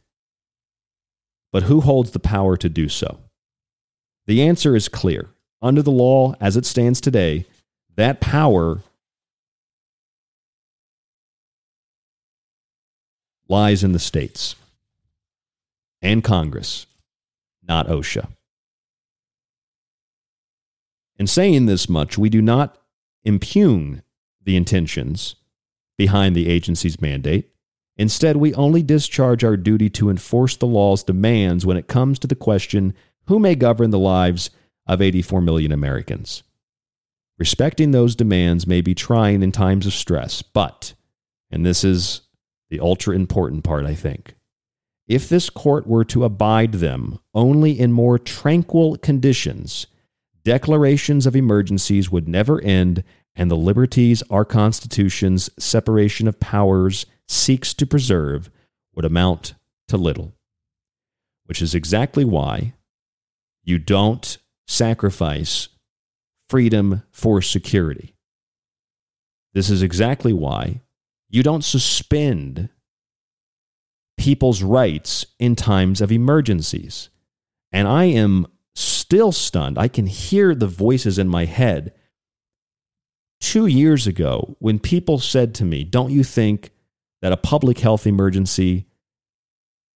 but who holds the power to do so. The answer is clear. Under the law as it stands today, that power lies in the states and Congress, not OSHA. In saying this much, we do not impugn the intentions behind the agency's mandate. Instead, we only discharge our duty to enforce the law's demands when it comes to the question who may govern the lives of 84 million Americans. Respecting those demands may be trying in times of stress, but, and this is the ultra important part, I think. If this court were to abide them only in more tranquil conditions, declarations of emergencies would never end, and the liberties our Constitution's separation of powers seeks to preserve would amount to little. Which is exactly why you don't sacrifice freedom for security. This is exactly why you don't suspend people's rights in times of emergencies. And I am still stunned. I can hear the voices in my head. Two years ago, when people said to me, Don't you think that a public health emergency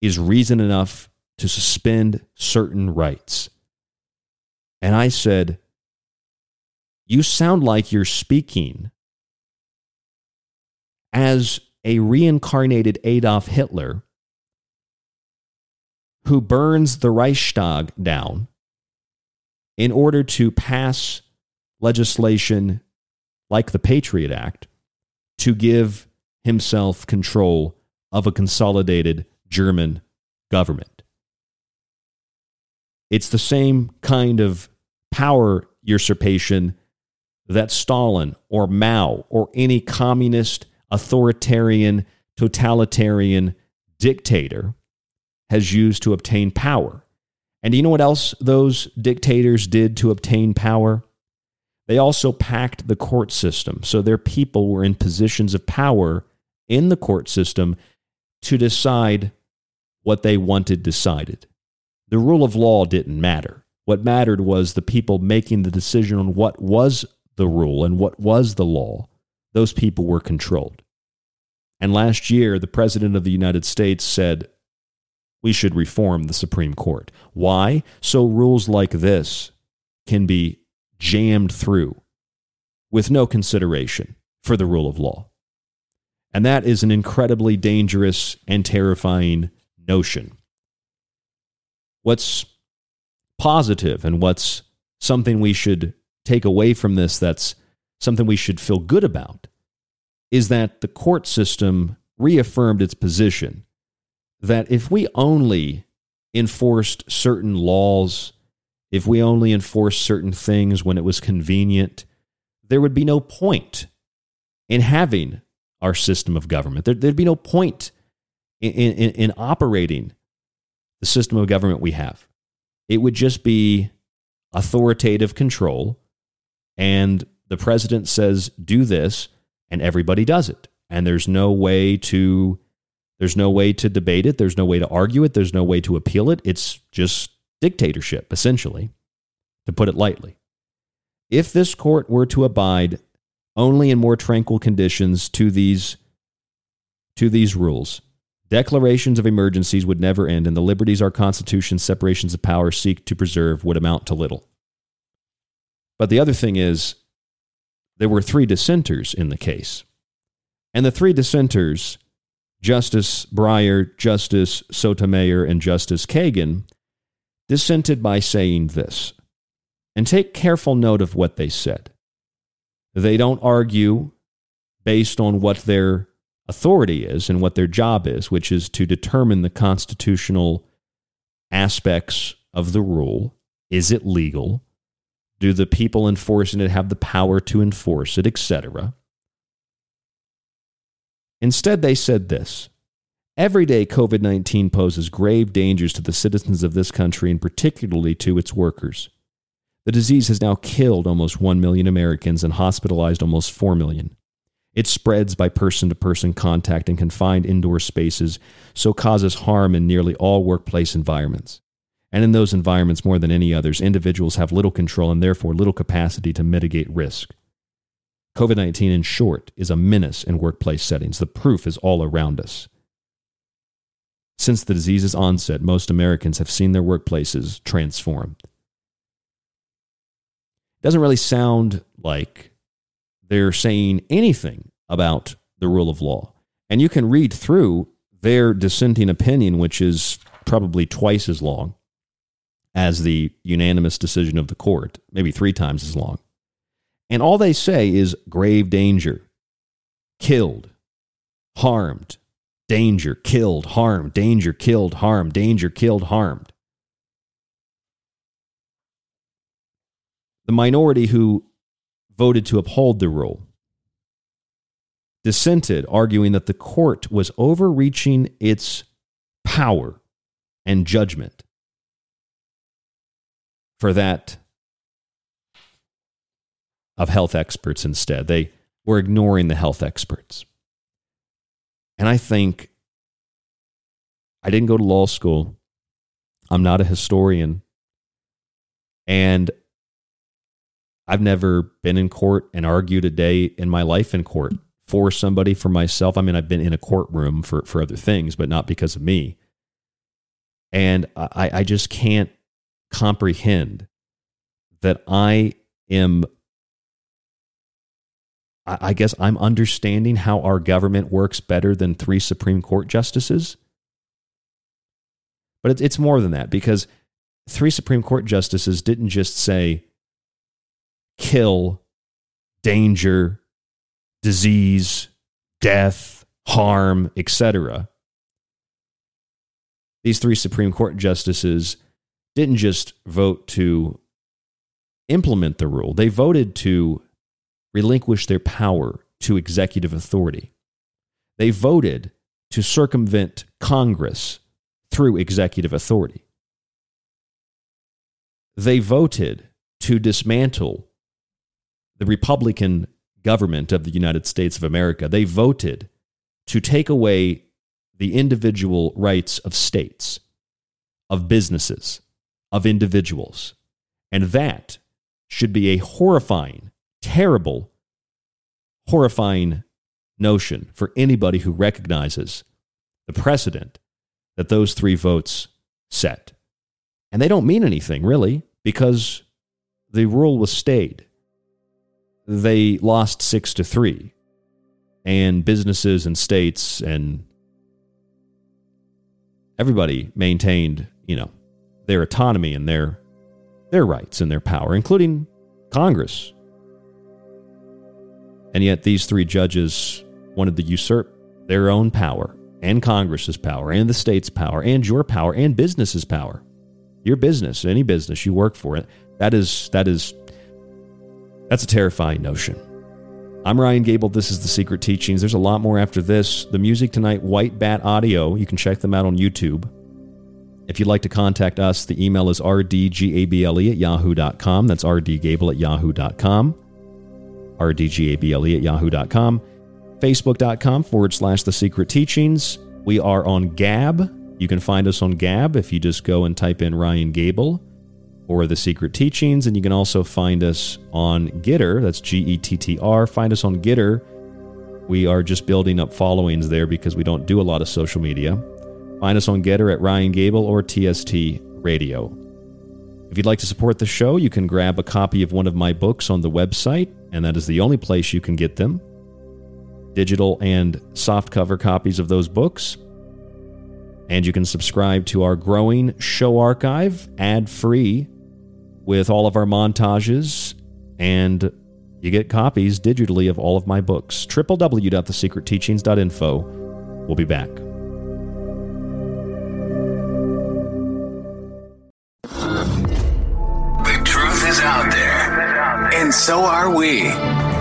is reason enough to suspend certain rights. And I said, You sound like you're speaking as a reincarnated Adolf Hitler who burns the Reichstag down in order to pass legislation like the Patriot Act to give himself control of a consolidated German government. It's the same kind of power usurpation that Stalin or Mao or any communist, authoritarian, totalitarian dictator has used to obtain power. And do you know what else those dictators did to obtain power? They also packed the court system. So their people were in positions of power in the court system to decide what they wanted decided. The rule of law didn't matter. What mattered was the people making the decision on what was the rule and what was the law. Those people were controlled. And last year, the President of the United States said, we should reform the Supreme Court. Why? So rules like this can be jammed through with no consideration for the rule of law. And that is an incredibly dangerous and terrifying notion. What's positive and what's something we should take away from this that's something we should feel good about is that the court system reaffirmed its position that if we only enforced certain laws, if we only enforced certain things when it was convenient, there would be no point in having our system of government. There, would be no point in, in, in operating the system of government we have. It would just be authoritative control, and the president says, do this, and everybody does it. And there's no way to there's no way to debate it. There's no way to argue it. There's no way to appeal it. It's just dictatorship, essentially, to put it lightly. If this court were to abide only in more tranquil conditions to these, to these rules, declarations of emergencies would never end, and the liberties our Constitution, separations of power seek to preserve would amount to little. But the other thing is, there were three dissenters in the case. And the three dissenters Justice Breyer, Justice Sotomayor, and Justice Kagan dissented by saying this. And take careful note of what they said. They don't argue based on what their authority is and what their job is, which is to determine the constitutional aspects of the rule. Is it legal? Do the people enforcing it have the power to enforce it, etc.? Instead, they said this Every day, COVID 19 poses grave dangers to the citizens of this country and particularly to its workers. The disease has now killed almost 1 million Americans and hospitalized almost 4 million. It spreads by person to person contact in confined indoor spaces, so causes harm in nearly all workplace environments. And in those environments, more than any others, individuals have little control and therefore little capacity to mitigate risk. COVID 19, in short, is a menace in workplace settings. The proof is all around us. Since the disease's onset, most Americans have seen their workplaces transform. It doesn't really sound like they're saying anything about the rule of law. And you can read through their dissenting opinion, which is probably twice as long as the unanimous decision of the court, maybe three times as long. And all they say is grave danger, killed, harmed, danger, killed, harmed, danger, killed, harmed, danger, killed, harmed. The minority who voted to uphold the rule dissented, arguing that the court was overreaching its power and judgment for that of health experts instead. They were ignoring the health experts. And I think I didn't go to law school. I'm not a historian. And I've never been in court and argued a day in my life in court for somebody, for myself. I mean, I've been in a courtroom for, for other things, but not because of me. And I, I just can't comprehend that I am, I guess I'm understanding how our government works better than three Supreme Court justices. But it's more than that because three Supreme Court justices didn't just say kill, danger, disease, death, harm, etc. These three Supreme Court justices didn't just vote to implement the rule, they voted to relinquish their power to executive authority. They voted to circumvent Congress through executive authority. They voted to dismantle the Republican government of the United States of America. They voted to take away the individual rights of states, of businesses, of individuals. And that should be a horrifying, terrible, horrifying notion for anybody who recognizes the precedent that those three votes set. And they don't mean anything, really, because the rule was stayed. They lost six to three. And businesses and states and everybody maintained, you know, their autonomy and their their rights and their power, including Congress. And yet these three judges wanted to usurp their own power and Congress's power and the state's power and your power and business's power. Your business, any business you work for, it that is that is that's a terrifying notion. I'm Ryan Gable. This is The Secret Teachings. There's a lot more after this. The music tonight, White Bat Audio. You can check them out on YouTube. If you'd like to contact us, the email is rdgable at yahoo.com. That's rdgable at yahoo.com. rdgable at yahoo.com. Facebook.com forward slash The Secret Teachings. We are on Gab. You can find us on Gab if you just go and type in Ryan Gable or The Secret Teachings. And you can also find us on Gettr. That's G E T T R. Find us on Gettr. We are just building up followings there because we don't do a lot of social media. Find us on Gettr at Ryan Gable or TST Radio. If you'd like to support the show, you can grab a copy of one of my books on the website, and that is the only place you can get them. Digital and softcover copies of those books. And you can subscribe to our growing show archive ad free with all of our montages, and you get copies digitally of all of my books. www.thesecretteachings.info. We'll be back. The truth is out there, and so are we.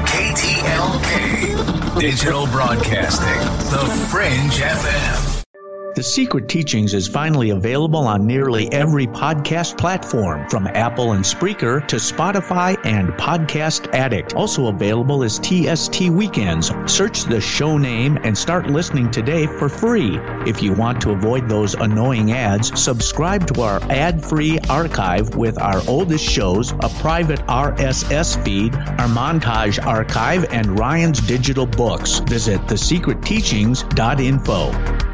KTLK, Digital Broadcasting, The Fringe FM. The Secret Teachings is finally available on nearly every podcast platform, from Apple and Spreaker to Spotify and Podcast Addict. Also available is TST Weekends. Search the show name and start listening today for free. If you want to avoid those annoying ads, subscribe to our ad-free archive with our oldest shows, a private RSS feed, our montage archive, and Ryan's digital books. Visit thesecretteachings.info.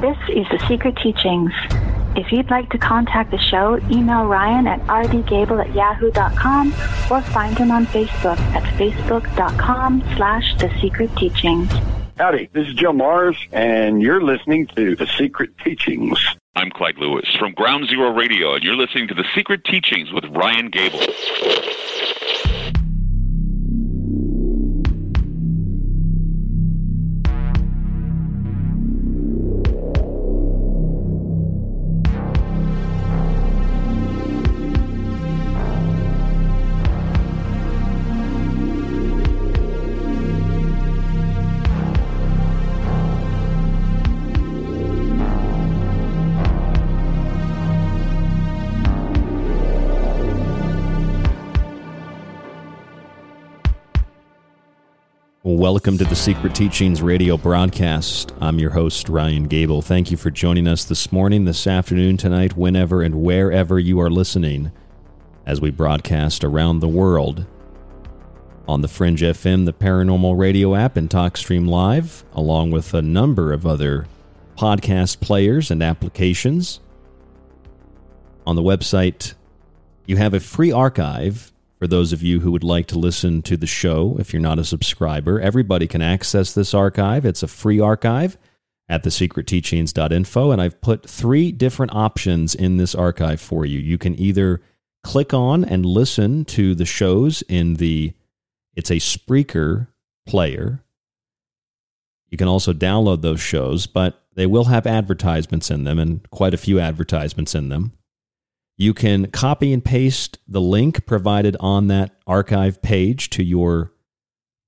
This is The Secret Teachings. If you'd like to contact the show, email Ryan at rdgable at yahoo.com or find him on Facebook at facebook.com slash The Secret Teachings. Howdy, this is Joe Mars, and you're listening to The Secret Teachings. I'm Clyde Lewis from Ground Zero Radio, and you're listening to The Secret Teachings with Ryan Gable. Welcome to the Secret Teachings radio broadcast. I'm your host, Ryan Gable. Thank you for joining us this morning, this afternoon, tonight, whenever and wherever you are listening as we broadcast around the world on the Fringe FM, the Paranormal Radio app, and TalkStream Live, along with a number of other podcast players and applications. On the website, you have a free archive for those of you who would like to listen to the show, if you're not a subscriber, everybody can access this archive. It's a free archive at thesecretteachings.info. And I've put three different options in this archive for you. You can either click on and listen to the shows in the, it's a Spreaker player. You can also download those shows, but they will have advertisements in them and quite a few advertisements in them. You can copy and paste the link provided on that archive page to your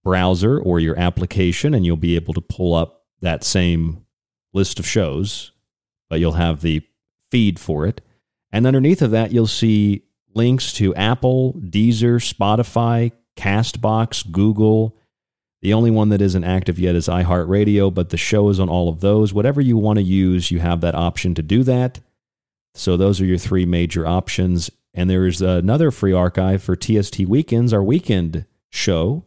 browser or your application, and you'll be able to pull up that same list of shows, but you'll have the feed for it. And underneath of that, you'll see links to Apple, Deezer, Spotify, Castbox, Google. The only one that isn't active yet is iHeartRadio, but the show is on all of those. Whatever you want to use, you have that option to do that. So those are your three major options. And there's another free archive for TST Weekends, our weekend show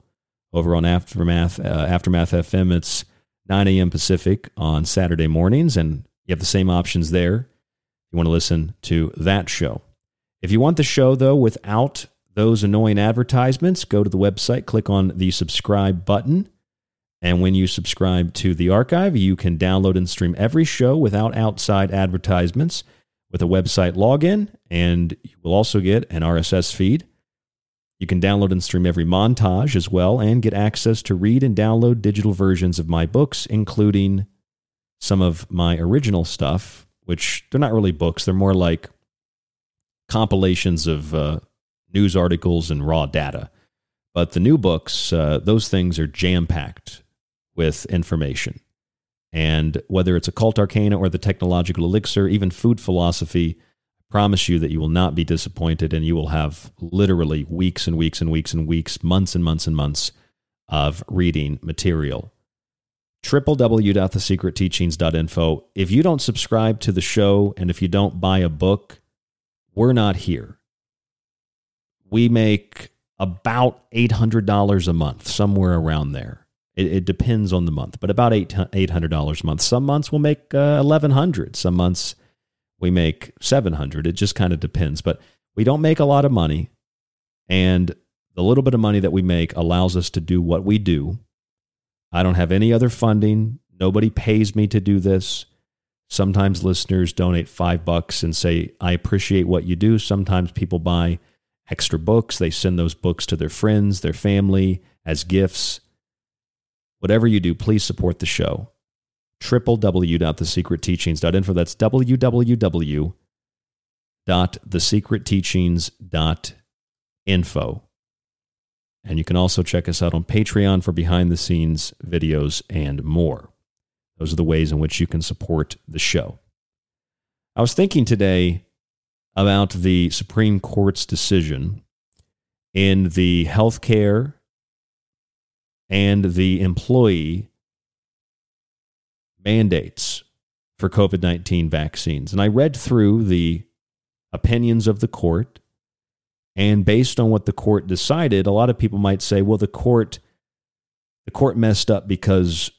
over on Aftermath uh, Aftermath FM. It's 9 a.m. Pacific on Saturday mornings, and you have the same options there. You want to listen to that show. If you want the show though without those annoying advertisements, go to the website, click on the subscribe button. And when you subscribe to the archive, you can download and stream every show without outside advertisements with a website login, and you will also get an RSS feed. You can download and stream every montage as well, and get access to read and download digital versions of my books, including some of my original stuff, which they're not really books, they're more like compilations of uh, news articles and raw data. But the new books, uh, those things are jam packed with information. And whether it's occult arcana or the technological elixir, even food philosophy, I promise you that you will not be disappointed and you will have literally weeks and weeks and weeks and weeks, months and months and months of reading material. www.thesecretteachings.info. If you don't subscribe to the show and if you don't buy a book, we're not here. We make about $800 a month, somewhere around there. It, it, depends on the month, but about eight eight hundred dollars a month. Some months we'll make uh, eleven hundred. Some months we make seven hundred. It just kind of depends. But we don't make a lot of money, and the little bit of money that we make allows us to do what we do. I don't have any other funding. Nobody pays me to do this. Sometimes listeners donate five bucks and say, I appreciate what you do. Sometimes people buy extra books. They send those books to their friends, their family as gifts. Whatever you do, please support the show. www.thesecretteachings.info. That's www.thesecretteachings.info. And you can also check us out on Patreon for behind the scenes videos and more. Those are the ways in which you can support the show. I was thinking today about the Supreme Court's decision in the healthcare and the employee mandates for COVID 19 vaccines. And I read through the opinions of the court. And based on what the court decided, a lot of people might say, well, the court the court messed up because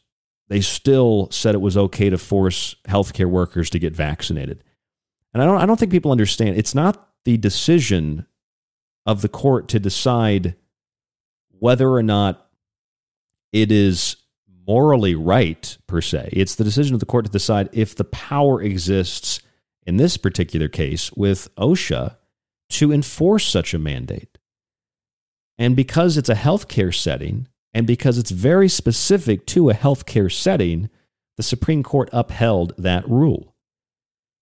they still said it was okay to force healthcare workers to get vaccinated. And I don't I don't think people understand. It's not the decision of the court to decide whether or not it is morally right per se. It's the decision of the court to decide if the power exists in this particular case with OSHA to enforce such a mandate. And because it's a healthcare setting and because it's very specific to a healthcare setting, the Supreme Court upheld that rule.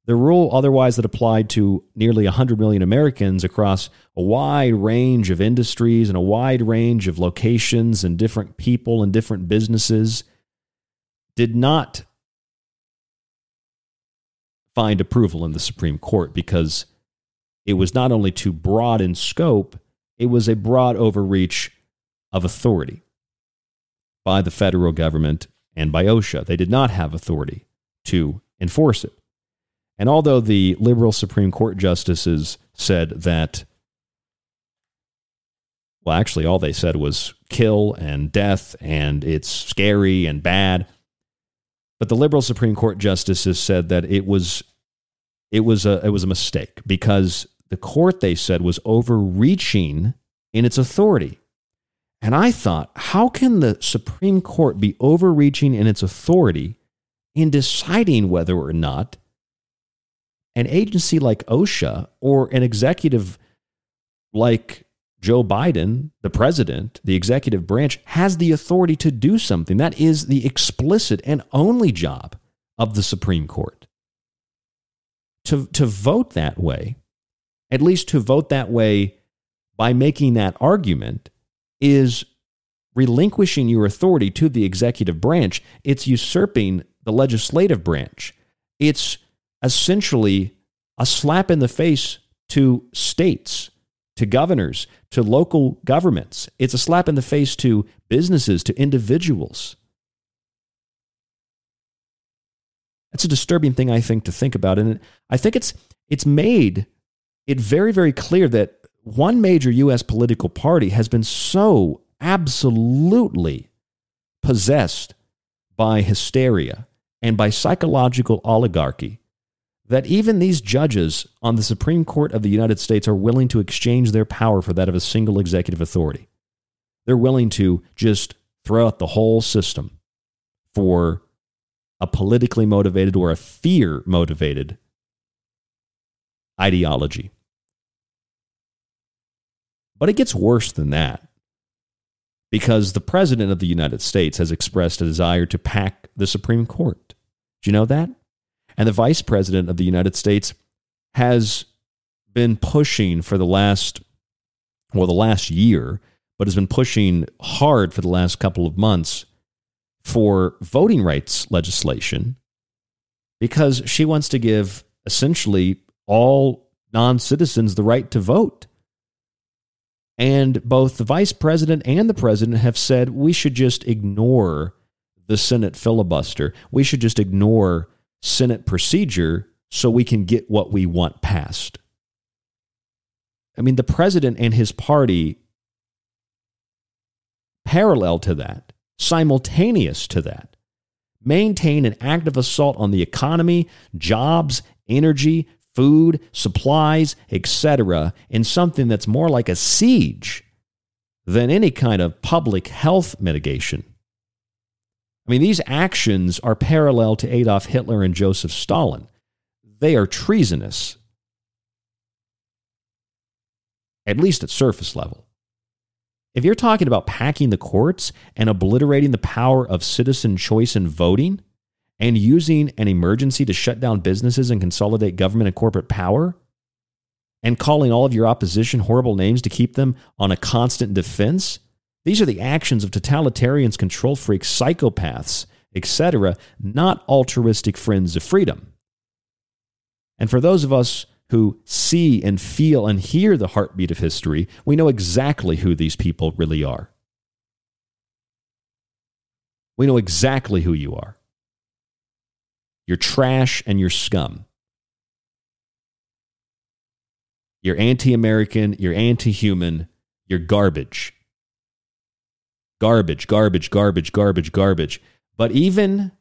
The rule otherwise that applied to nearly 100 million Americans across a wide range of industries and a wide range of locations and different people and different businesses did not find approval in the Supreme Court because it was not only too broad in scope, it was a broad overreach of authority by the federal government and by OSHA. They did not have authority to enforce it. And although the liberal Supreme Court justices said that, well, actually, all they said was kill and death and it's scary and bad. But the liberal Supreme Court justices said that it was it was a it was a mistake because the court they said was overreaching in its authority. And I thought, how can the Supreme Court be overreaching in its authority in deciding whether or not an agency like OSHA or an executive like Joe Biden, the president, the executive branch, has the authority to do something. That is the explicit and only job of the Supreme Court. To, to vote that way, at least to vote that way by making that argument, is relinquishing your authority to the executive branch. It's usurping the legislative branch. It's essentially a slap in the face to states, to governors, to local governments. It's a slap in the face to businesses, to individuals. That's a disturbing thing, I think, to think about. And I think it's, it's made it very, very clear that one major U.S. political party has been so absolutely possessed by hysteria and by psychological oligarchy that even these judges on the Supreme Court of the United States are willing to exchange their power for that of a single executive authority. They're willing to just throw out the whole system for a politically motivated or a fear motivated ideology. But it gets worse than that because the President of the United States has expressed a desire to pack the Supreme Court. Do you know that? And the vice president of the United States has been pushing for the last, well, the last year, but has been pushing hard for the last couple of months for voting rights legislation because she wants to give essentially all non citizens the right to vote. And both the vice president and the president have said we should just ignore the Senate filibuster. We should just ignore Senate procedure so we can get what we want passed. I mean, the president and his party, parallel to that, simultaneous to that, maintain an active assault on the economy, jobs, energy, food, supplies, etc., in something that's more like a siege than any kind of public health mitigation. I mean, these actions are parallel to Adolf Hitler and Joseph Stalin. They are treasonous, at least at surface level. If you're talking about packing the courts and obliterating the power of citizen choice in voting and using an emergency to shut down businesses and consolidate government and corporate power, and calling all of your opposition horrible names to keep them on a constant defense, these are the actions of totalitarians, control freaks, psychopaths, etc., not altruistic friends of freedom. And for those of us who see and feel and hear the heartbeat of history, we know exactly who these people really are. We know exactly who you are. You're trash and you're scum. You're anti American, you're anti human, you're garbage. Garbage, garbage, garbage, garbage, garbage. But even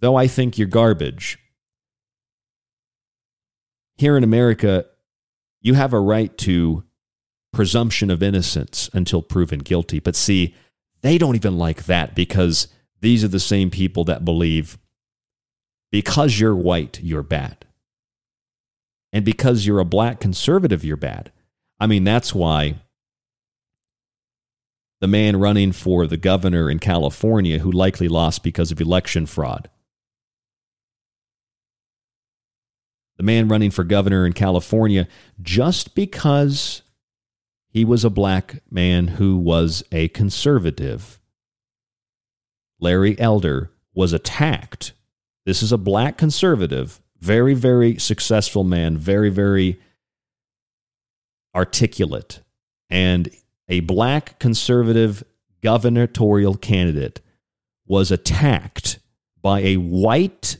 though I think you're garbage, here in America, you have a right to presumption of innocence until proven guilty. But see, they don't even like that because these are the same people that believe because you're white, you're bad. And because you're a black conservative, you're bad. I mean, that's why the man running for the governor in California, who likely lost because of election fraud, the man running for governor in California, just because he was a black man who was a conservative, Larry Elder was attacked. This is a black conservative very, very successful man, very, very articulate, and a black conservative gubernatorial candidate was attacked by a white,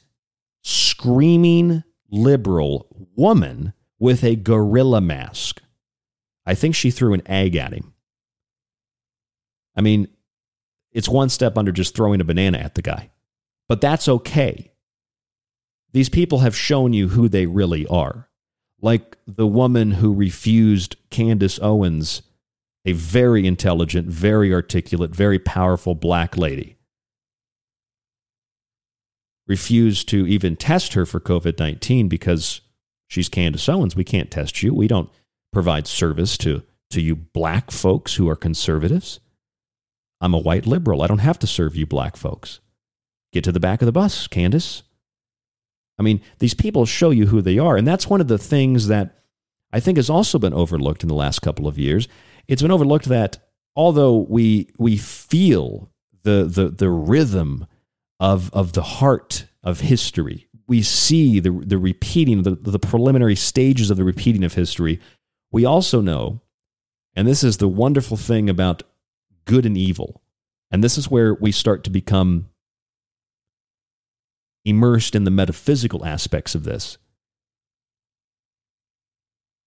screaming liberal woman with a gorilla mask. I think she threw an egg at him. I mean, it's one step under just throwing a banana at the guy, but that's okay these people have shown you who they really are. Like the woman who refused Candace Owens, a very intelligent, very articulate, very powerful black lady, refused to even test her for COVID 19 because she's Candace Owens. We can't test you. We don't provide service to, to you black folks who are conservatives. I'm a white liberal. I don't have to serve you black folks. Get to the back of the bus, Candace. I mean, these people show you who they are. And that's one of the things that I think has also been overlooked in the last couple of years. It's been overlooked that although we, we feel the, the, the rhythm of, of the heart of history, we see the, the repeating, the, the preliminary stages of the repeating of history, we also know, and this is the wonderful thing about good and evil, and this is where we start to become immersed in the metaphysical aspects of this.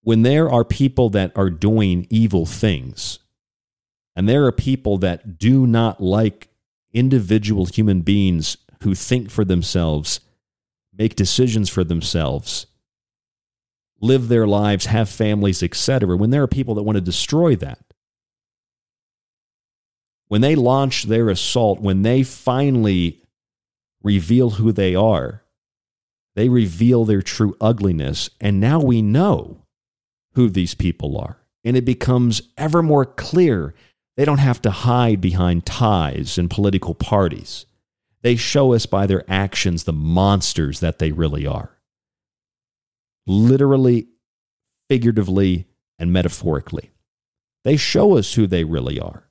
When there are people that are doing evil things, and there are people that do not like individual human beings who think for themselves, make decisions for themselves, live their lives, have families, etc., when there are people that want to destroy that, when they launch their assault, when they finally reveal who they are. They reveal their true ugliness. And now we know who these people are. And it becomes ever more clear they don't have to hide behind ties and political parties. They show us by their actions the monsters that they really are. Literally, figuratively, and metaphorically. They show us who they really are.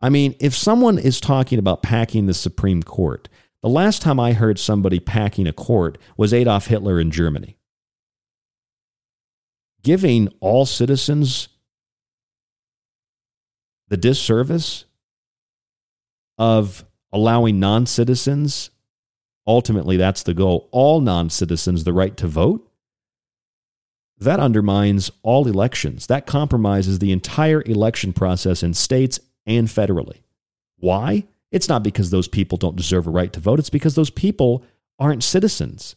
I mean, if someone is talking about packing the Supreme Court, the last time I heard somebody packing a court was Adolf Hitler in Germany. Giving all citizens the disservice of allowing non citizens, ultimately, that's the goal, all non citizens the right to vote, that undermines all elections. That compromises the entire election process in states and federally. Why? It's not because those people don't deserve a right to vote, it's because those people aren't citizens.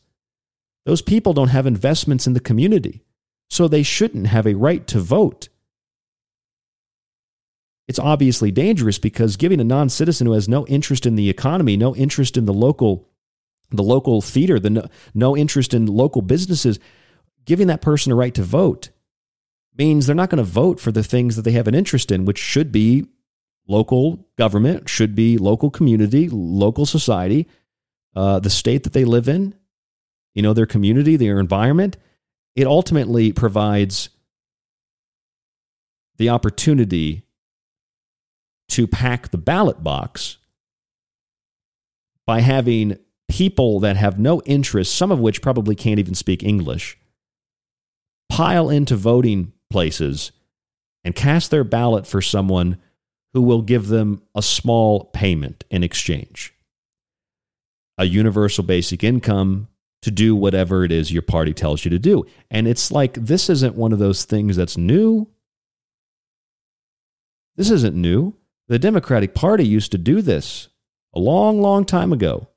Those people don't have investments in the community, so they shouldn't have a right to vote. it's obviously dangerous because giving a non-citizen who has no interest in the economy, no interest in the local the local theater, the no, no interest in local businesses, giving that person a right to vote means they're not going to vote for the things that they have an interest in, which should be local government, should be local community, local society, uh, the state that they live in, you know, their community, their environment. It ultimately provides the opportunity to pack the ballot box by having people that have no interest, some of which probably can't even speak English, pile into voting places and cast their ballot for someone who will give them a small payment in exchange. A universal basic income to do whatever it is your party tells you to do. And it's like this isn't one of those things that's new. This isn't new. The Democratic Party used to do this a long, long time ago.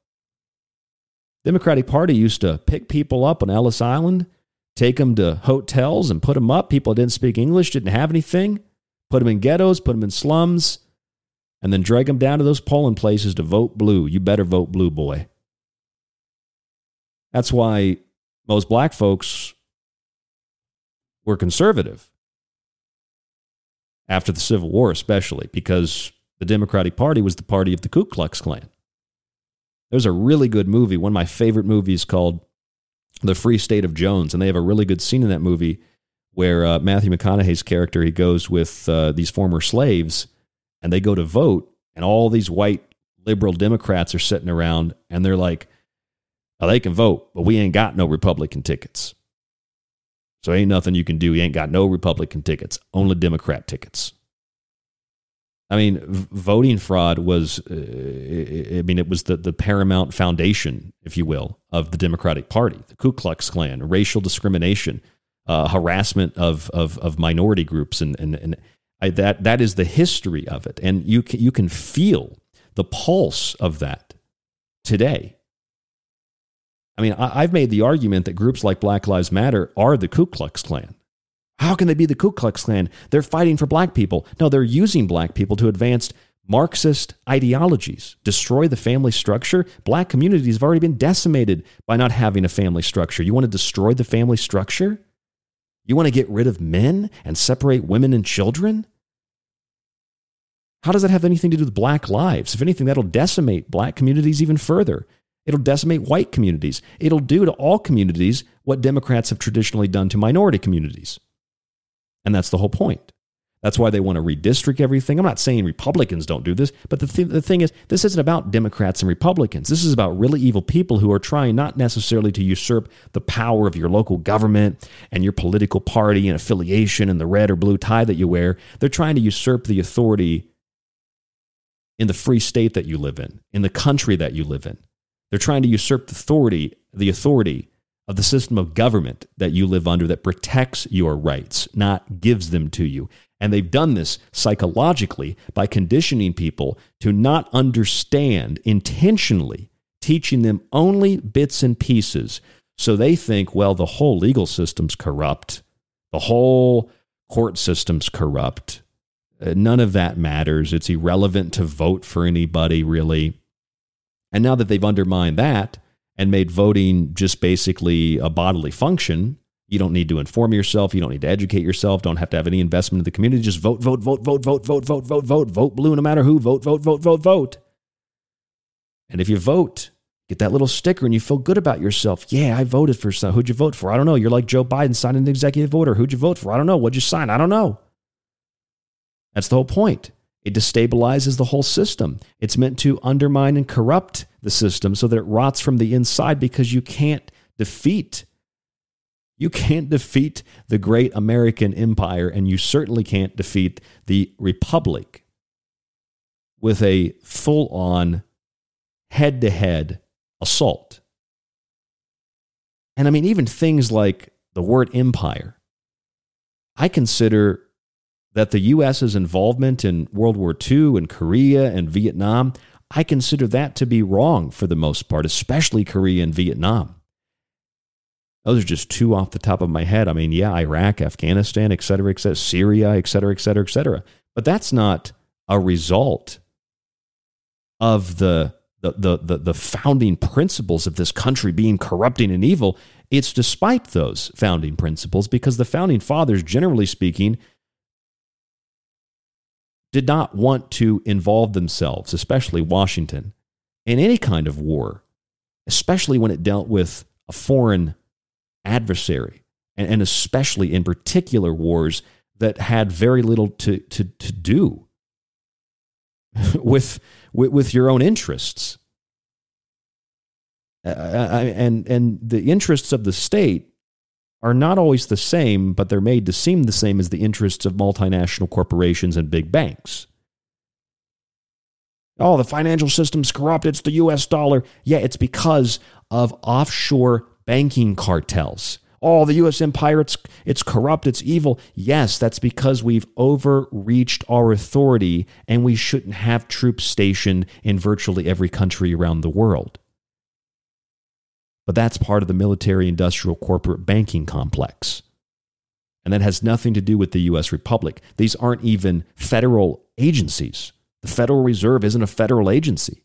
Democratic Party used to pick people up on Ellis Island, take them to hotels and put them up. People didn't speak English, didn't have anything, put them in ghettos, put them in slums, and then drag them down to those polling places to vote blue. You better vote blue, boy. That's why most black folks were conservative after the Civil War, especially because the Democratic Party was the party of the Ku Klux Klan. There's a really good movie, one of my favorite movies called The Free State of Jones, and they have a really good scene in that movie where uh, Matthew McConaughey's character he goes with uh, these former slaves, and they go to vote, and all these white liberal Democrats are sitting around, and they're like, oh, "They can vote, but we ain't got no Republican tickets." So ain't nothing you can do. You ain't got no Republican tickets, only Democrat tickets. I mean, voting fraud was, uh, I mean, it was the, the paramount foundation, if you will, of the Democratic Party, the Ku Klux Klan, racial discrimination, uh, harassment of, of, of minority groups. And, and, and I, that, that is the history of it. And you can, you can feel the pulse of that today. I mean, I, I've made the argument that groups like Black Lives Matter are the Ku Klux Klan. How can they be the Ku Klux Klan? They're fighting for black people. No, they're using black people to advance Marxist ideologies, destroy the family structure. Black communities have already been decimated by not having a family structure. You want to destroy the family structure? You want to get rid of men and separate women and children? How does that have anything to do with black lives? If anything, that'll decimate black communities even further. It'll decimate white communities. It'll do to all communities what Democrats have traditionally done to minority communities. And that's the whole point. That's why they want to redistrict everything. I'm not saying Republicans don't do this, but the, th- the thing is, this isn't about Democrats and Republicans. This is about really evil people who are trying not necessarily to usurp the power of your local government and your political party and affiliation and the red or blue tie that you wear. They're trying to usurp the authority in the free state that you live in, in the country that you live in. They're trying to usurp the authority, the authority of the system of government that you live under that protects your rights, not gives them to you. And they've done this psychologically by conditioning people to not understand intentionally, teaching them only bits and pieces. So they think, well, the whole legal system's corrupt, the whole court system's corrupt. Uh, none of that matters. It's irrelevant to vote for anybody, really. And now that they've undermined that, and made voting just basically a bodily function. You don't need to inform yourself. You don't need to educate yourself. Don't have to have any investment in the community. Just vote, vote, vote, vote, vote, vote, vote, vote, vote, vote blue no matter who. Vote, vote, vote, vote, vote. And if you vote, get that little sticker and you feel good about yourself. Yeah, I voted for some. Who'd you vote for? I don't know. You're like Joe Biden signing an executive order. Who'd you vote for? I don't know. What'd you sign? I don't know. That's the whole point. It destabilizes the whole system. It's meant to undermine and corrupt the system so that it rots from the inside because you can't defeat you can't defeat the great American empire and you certainly can't defeat the republic with a full on head to head assault. And I mean, even things like the word empire, I consider that the U.S.'s involvement in World War II and Korea and Vietnam, I consider that to be wrong for the most part, especially Korea and Vietnam. Those are just two off the top of my head. I mean, yeah, Iraq, Afghanistan, et cetera, et cetera, Syria, et cetera, et cetera, et cetera. But that's not a result of the the, the, the, the founding principles of this country being corrupting and evil. It's despite those founding principles because the founding fathers, generally speaking, did not want to involve themselves, especially Washington, in any kind of war, especially when it dealt with a foreign adversary, and, and especially in particular wars that had very little to, to, to do with, with, with your own interests. Uh, and, and the interests of the state are not always the same, but they're made to seem the same as the interests of multinational corporations and big banks. Oh, the financial system's corrupt. It's the US dollar. Yeah, it's because of offshore banking cartels. Oh, the US empire, it's, it's corrupt, it's evil. Yes, that's because we've overreached our authority and we shouldn't have troops stationed in virtually every country around the world. But that's part of the military industrial corporate banking complex. And that has nothing to do with the US Republic. These aren't even federal agencies. The Federal Reserve isn't a federal agency.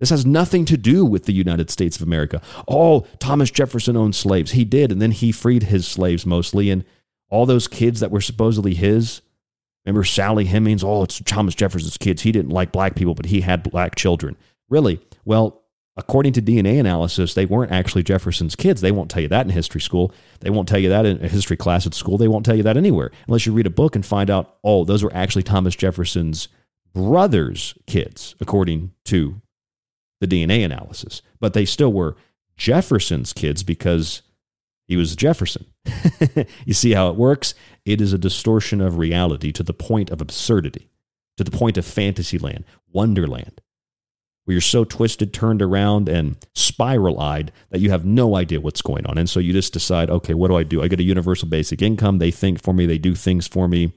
This has nothing to do with the United States of America. Oh, Thomas Jefferson owned slaves. He did, and then he freed his slaves mostly. And all those kids that were supposedly his. Remember Sally Hemings? Oh, it's Thomas Jefferson's kids. He didn't like black people, but he had black children. Really? Well, according to DNA analysis, they weren't actually Jefferson's kids. They won't tell you that in history school. They won't tell you that in a history class at school. They won't tell you that anywhere unless you read a book and find out, oh, those were actually Thomas Jefferson's brother's kids, according to the DNA analysis. But they still were Jefferson's kids because he was Jefferson. you see how it works? It is a distortion of reality to the point of absurdity, to the point of fantasyland, wonderland, where you're so twisted, turned around, and spiral eyed that you have no idea what's going on. And so you just decide, okay, what do I do? I get a universal basic income. They think for me, they do things for me.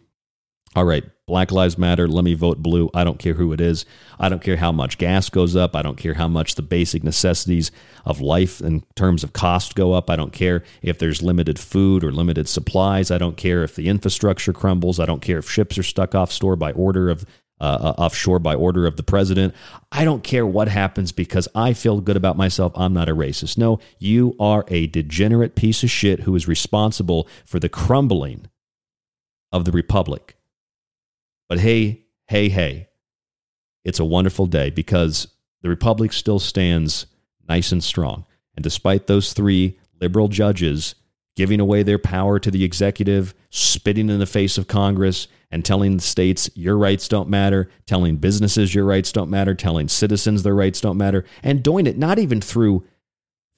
All right, Black Lives Matter, let me vote blue. I don't care who it is. I don't care how much gas goes up. I don't care how much the basic necessities of life in terms of cost go up. I don't care if there's limited food or limited supplies. I don't care if the infrastructure crumbles. I don't care if ships are stuck off store by order of uh, uh offshore by order of the president. I don't care what happens because I feel good about myself. I'm not a racist. No, you are a degenerate piece of shit who is responsible for the crumbling of the republic. But hey, hey, hey, it's a wonderful day because the Republic still stands nice and strong. And despite those three liberal judges giving away their power to the executive, spitting in the face of Congress, and telling the states your rights don't matter, telling businesses your rights don't matter, telling citizens their rights don't matter, and doing it not even through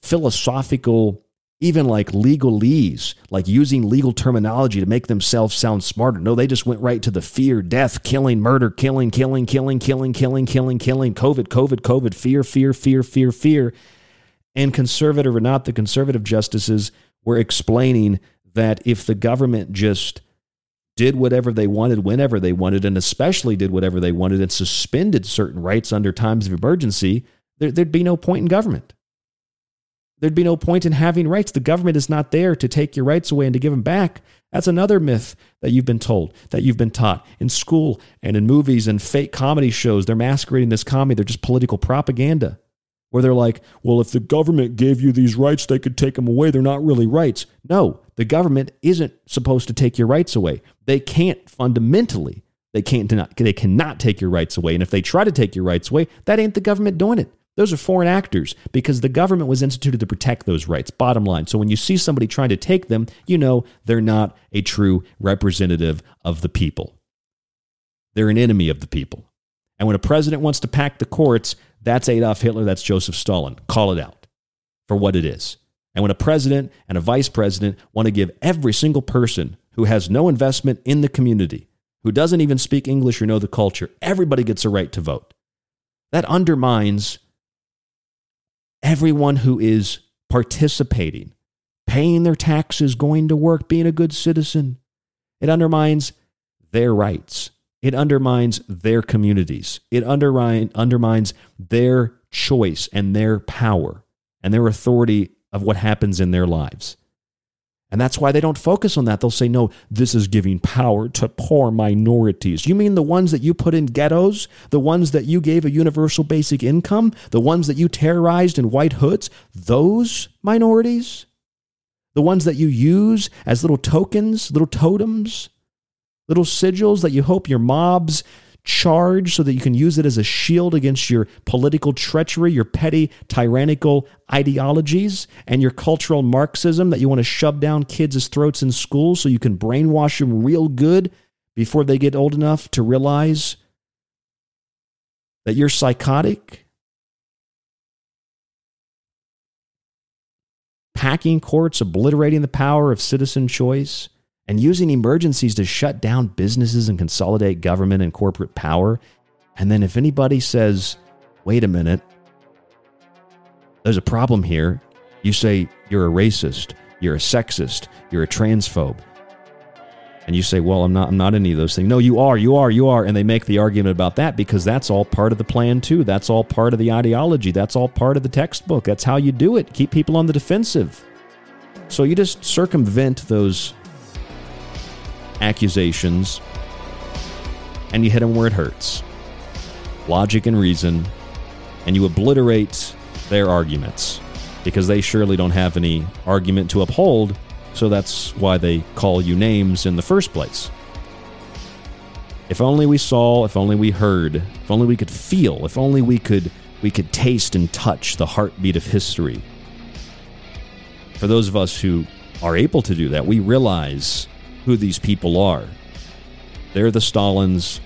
philosophical even like legalese, like using legal terminology to make themselves sound smarter. No, they just went right to the fear, death, killing, murder, killing, killing, killing, killing, killing, killing, killing, COVID, COVID, COVID, fear, fear, fear, fear, fear. And conservative or not, the conservative justices were explaining that if the government just did whatever they wanted whenever they wanted, and especially did whatever they wanted and suspended certain rights under times of emergency, there, would be no point in government there'd be no point in having rights. The government is not there to take your rights away and to give them back. That's another myth that you've been told, that you've been taught in school and in movies and fake comedy shows. They're masquerading this comedy, they're just political propaganda. Where they're like, well, if the government gave you these rights, they could take them away. They're not really rights. No, the government isn't supposed to take your rights away. They can't fundamentally, they can't they cannot take your rights away. And if they try to take your rights away, that ain't the government doing it. Those are foreign actors because the government was instituted to protect those rights, bottom line. So when you see somebody trying to take them, you know they're not a true representative of the people. They're an enemy of the people. And when a president wants to pack the courts, that's Adolf Hitler, that's Joseph Stalin. Call it out for what it is. And when a president and a vice president want to give every single person who has no investment in the community, who doesn't even speak English or know the culture, everybody gets a right to vote. That undermines everyone who is participating, paying their taxes, going to work, being a good citizen. It undermines their rights. It undermines their communities. It undermine, undermines their choice and their power and their authority of what happens in their lives. And that's why they don't focus on that. They'll say, no, this is giving power to poor minorities. You mean the ones that you put in ghettos? The ones that you gave a universal basic income? The ones that you terrorized in white hoods? Those minorities? The ones that you use as little tokens, little totems, little sigils that you hope your mobs charge so that you can use it as a shield against your political treachery, your petty tyrannical ideologies, and your cultural Marxism that you want to shove down kids' throats in school so you can brainwash them real good before they get old enough to realize that you're psychotic? Packing courts, obliterating the power of citizen choice and using emergencies to shut down businesses and consolidate government and corporate power. And then if anybody says, wait a minute, there's a problem here, you say you're a racist, you're a sexist, you're a transphobe. And you say, well, I'm not, I'm not any of those things. No, you are, you are, you are. And they make the argument about that because that's all part of the plan, too. That's all part of the ideology. That's all part of the textbook. That's how you do it. Keep people on the defensive. So you just circumvent those accusations, and you hit them where it hurts. Logic and reason, and you obliterate their arguments because they surely don't have any argument to uphold, so that's why they call you names in the first place. If only we saw, if only we heard, if only we could feel, if only we could we could taste and touch the heartbeat of history. For those of us who are able to do that, we realize who these people are. They're the Stalins,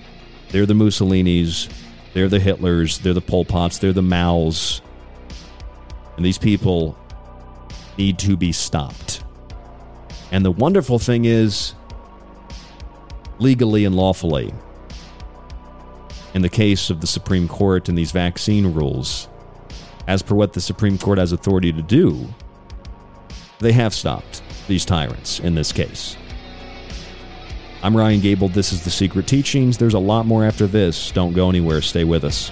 they're the Mussolinis, they're the Hitlers, they're the Pol Pots, they're the Maos. And these people need to be stopped. And the wonderful thing is, legally and lawfully, in the case of the Supreme Court and these vaccine rules, as per what the Supreme Court has authority to do, they have stopped these tyrants in this case. I'm Ryan Gable. This is The Secret Teachings. There's a lot more after this. Don't go anywhere. Stay with us.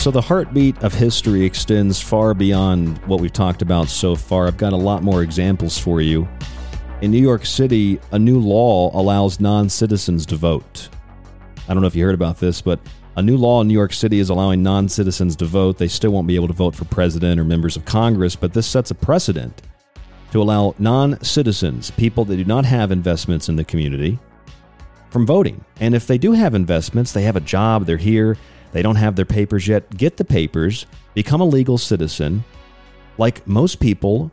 So the heartbeat of history extends far beyond what we've talked about so far. I've got a lot more examples for you. In New York City, a new law allows non citizens to vote. I don't know if you heard about this, but a new law in New York City is allowing non citizens to vote. They still won't be able to vote for president or members of Congress, but this sets a precedent to allow non citizens, people that do not have investments in the community, from voting. And if they do have investments, they have a job, they're here, they don't have their papers yet, get the papers, become a legal citizen, like most people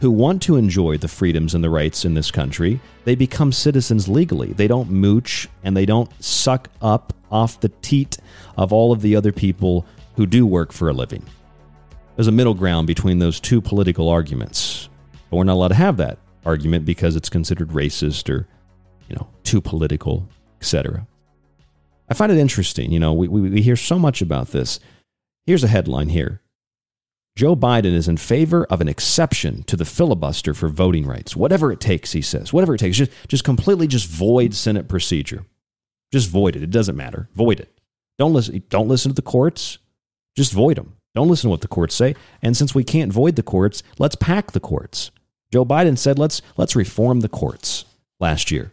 who want to enjoy the freedoms and the rights in this country, they become citizens legally. They don't mooch and they don't suck up off the teat of all of the other people who do work for a living. There's a middle ground between those two political arguments. But we're not allowed to have that argument because it's considered racist or, you know, too political, etc. I find it interesting. You know, we, we, we hear so much about this. Here's a headline here Joe Biden is in favor of an exception to the filibuster for voting rights. Whatever it takes, he says. Whatever it takes. Just, just completely just void Senate procedure. Just void it. It doesn't matter. Void it. Don't listen, don't listen to the courts. Just void them. Don't listen to what the courts say. And since we can't void the courts, let's pack the courts. Joe Biden said, let's, let's reform the courts last year.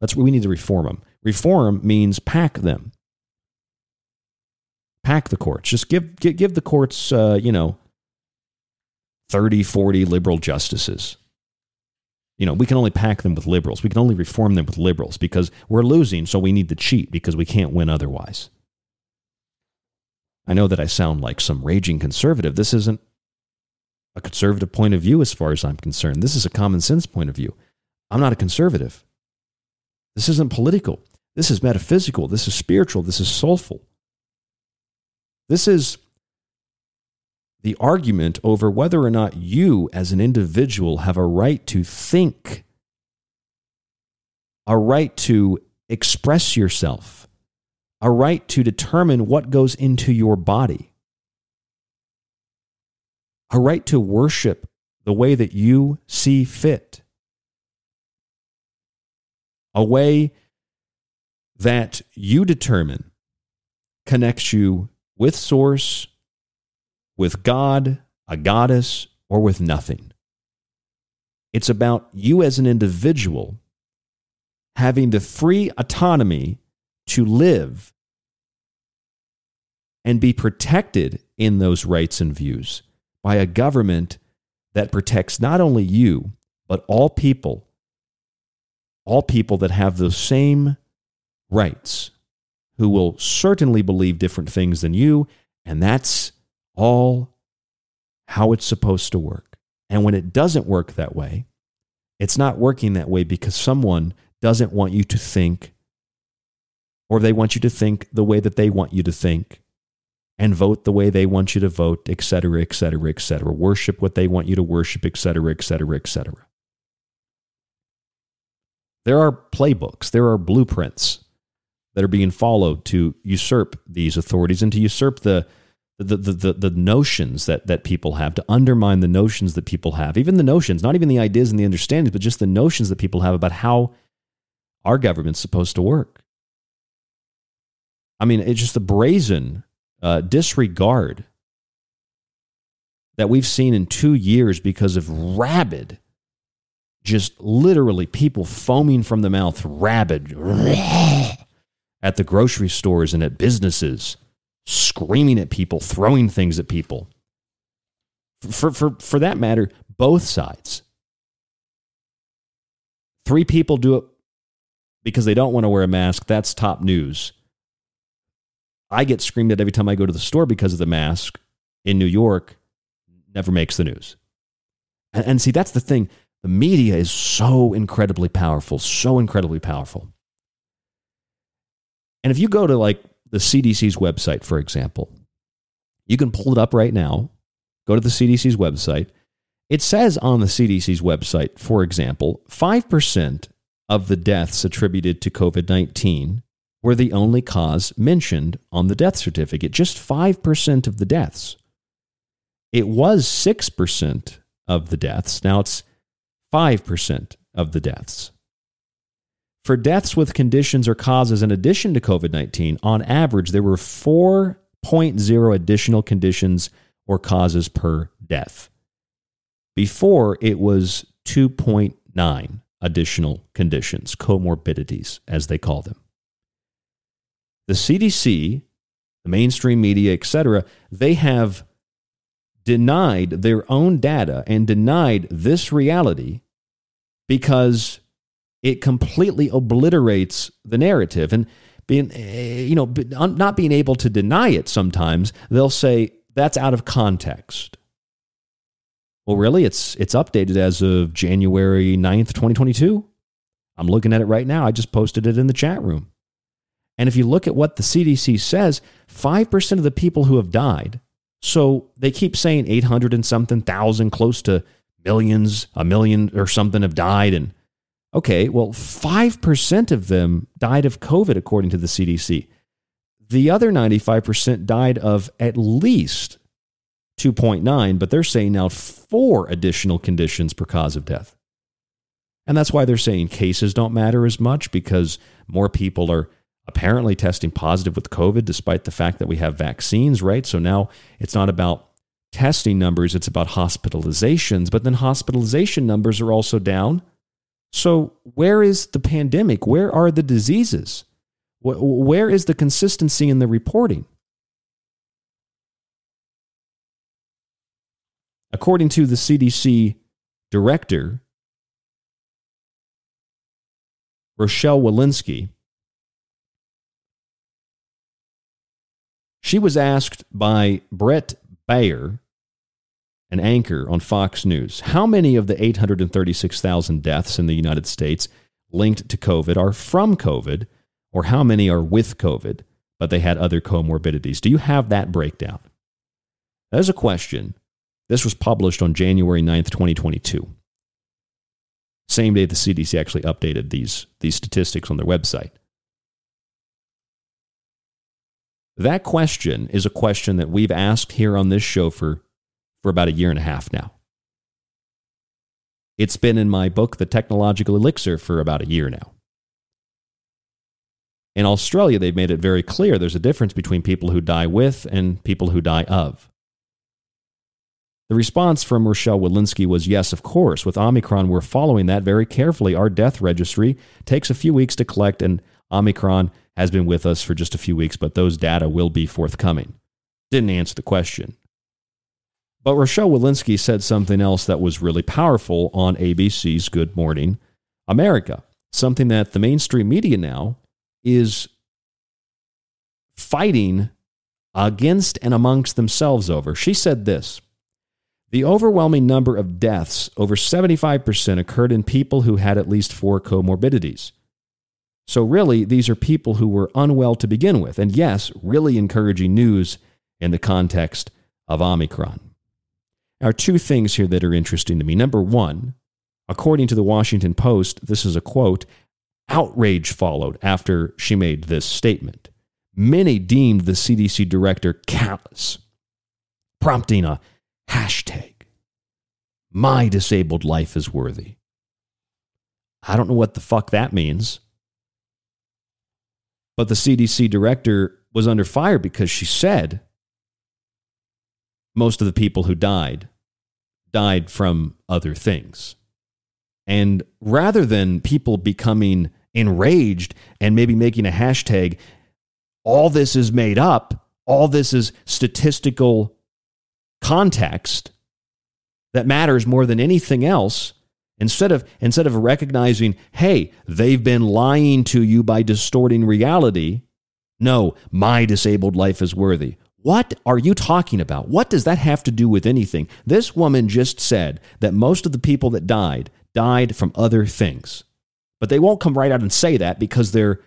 What we need to reform them. Reform means pack them. Pack the courts. Just give, give, give the courts, uh, you know, 30, 40 liberal justices. You know, we can only pack them with liberals. We can only reform them with liberals because we're losing, so we need to cheat because we can't win otherwise. I know that I sound like some raging conservative. This isn't a conservative point of view as far as I'm concerned. This is a common sense point of view. I'm not a conservative. This isn't political. This is metaphysical. This is spiritual. This is soulful. This is the argument over whether or not you, as an individual, have a right to think, a right to express yourself, a right to determine what goes into your body, a right to worship the way that you see fit, a way that you determine connects you with Source with God, a goddess, or with nothing. It's about you as an individual having the free autonomy to live and be protected in those rights and views by a government that protects not only you, but all people, all people that have those same rights, who will certainly believe different things than you. And that's all how it's supposed to work. And when it doesn't work that way, it's not working that way because someone doesn't want you to think, or they want you to think the way that they want you to think, and vote the way they want you to vote, et cetera, et cetera, et cetera. Worship what they want you to worship, et cetera, et cetera, et cetera. There are playbooks, there are blueprints that are being followed to usurp these authorities and to usurp the the, the, the, the notions that, that people have, to undermine the notions that people have, even the notions, not even the ideas and the understandings, but just the notions that people have about how our government's supposed to work. I mean, it's just the brazen uh, disregard that we've seen in two years because of rabid, just literally people foaming from the mouth, rabid at the grocery stores and at businesses screaming at people, throwing things at people. For, for, for that matter, both sides. Three people do it because they don't want to wear a mask. That's top news. I get screamed at every time I go to the store because of the mask in New York. Never makes the news. And, and see, that's the thing. The media is so incredibly powerful, so incredibly powerful. And if you go to like the CDC's website, for example. You can pull it up right now. Go to the CDC's website. It says on the CDC's website, for example, 5% of the deaths attributed to COVID 19 were the only cause mentioned on the death certificate. Just 5% of the deaths. It was 6% of the deaths. Now it's 5% of the deaths. For deaths with conditions or causes in addition to COVID 19, on average, there were 4.0 additional conditions or causes per death. Before, it was 2.9. 2.9 additional conditions, comorbidities, as they call them. The CDC, the mainstream media, etc., they have denied their own data and denied this reality because it completely obliterates the narrative. And being eh, you know not being able to deny it sometimes they'll say that's out of context. Well really it's it's updated as of January 9th 2022 I'm looking at it right now. I just posted it in the chat room. And if you look at what the CDC says 5% of the people who have died so they keep saying 800 and something thousand close to millions a million or something have died and Okay, well, 5% of them died of COVID, according to the CDC. The other 95% died of at least 2.9, but they're saying now four additional conditions per cause of death. And that's why they're saying cases don't matter as much because more people are apparently testing positive with COVID, despite the fact that we have vaccines, right? So now it's not about testing numbers, it's about hospitalizations, but then hospitalization numbers are also down so, where is the pandemic? Where are the diseases? Where is the consistency in the reporting? According to the CDC director, Rochelle Walensky, she was asked by Bret Baier an anchor on Fox News. How many of the 836,000 deaths in the United States linked to COVID are from COVID, or how many are with COVID, but they had other comorbidities? Do you have that breakdown? That is a question. This was published on January 9th, 2022. Same day the CDC actually updated these, these statistics on their website. That question is a question that we've asked here on this show for for about a year and a half now. It's been in my book, The Technological Elixir, for about a year now. In Australia, they've made it very clear there's a difference between people who die with and people who die of. The response from Rochelle Walensky was yes, of course. With Omicron, we're following that very carefully. Our death registry takes a few weeks to collect, and Omicron has been with us for just a few weeks, but those data will be forthcoming. Didn't answer the question. But Rochelle Walensky said something else that was really powerful on ABC's Good Morning America, something that the mainstream media now is fighting against and amongst themselves over. She said this The overwhelming number of deaths, over 75%, occurred in people who had at least four comorbidities. So, really, these are people who were unwell to begin with. And yes, really encouraging news in the context of Omicron are two things here that are interesting to me. Number one, according to the Washington Post, this is a quote outrage followed after she made this statement. Many deemed the CDC director callous, prompting a hashtag. My disabled life is worthy. I don't know what the fuck that means. But the CDC director was under fire because she said most of the people who died died from other things. And rather than people becoming enraged and maybe making a hashtag, all this is made up, all this is statistical context that matters more than anything else. Instead of, instead of recognizing, hey, they've been lying to you by distorting reality, no, my disabled life is worthy. What are you talking about? What does that have to do with anything? This woman just said that most of the people that died died from other things. But they won't come right out and say that because they're.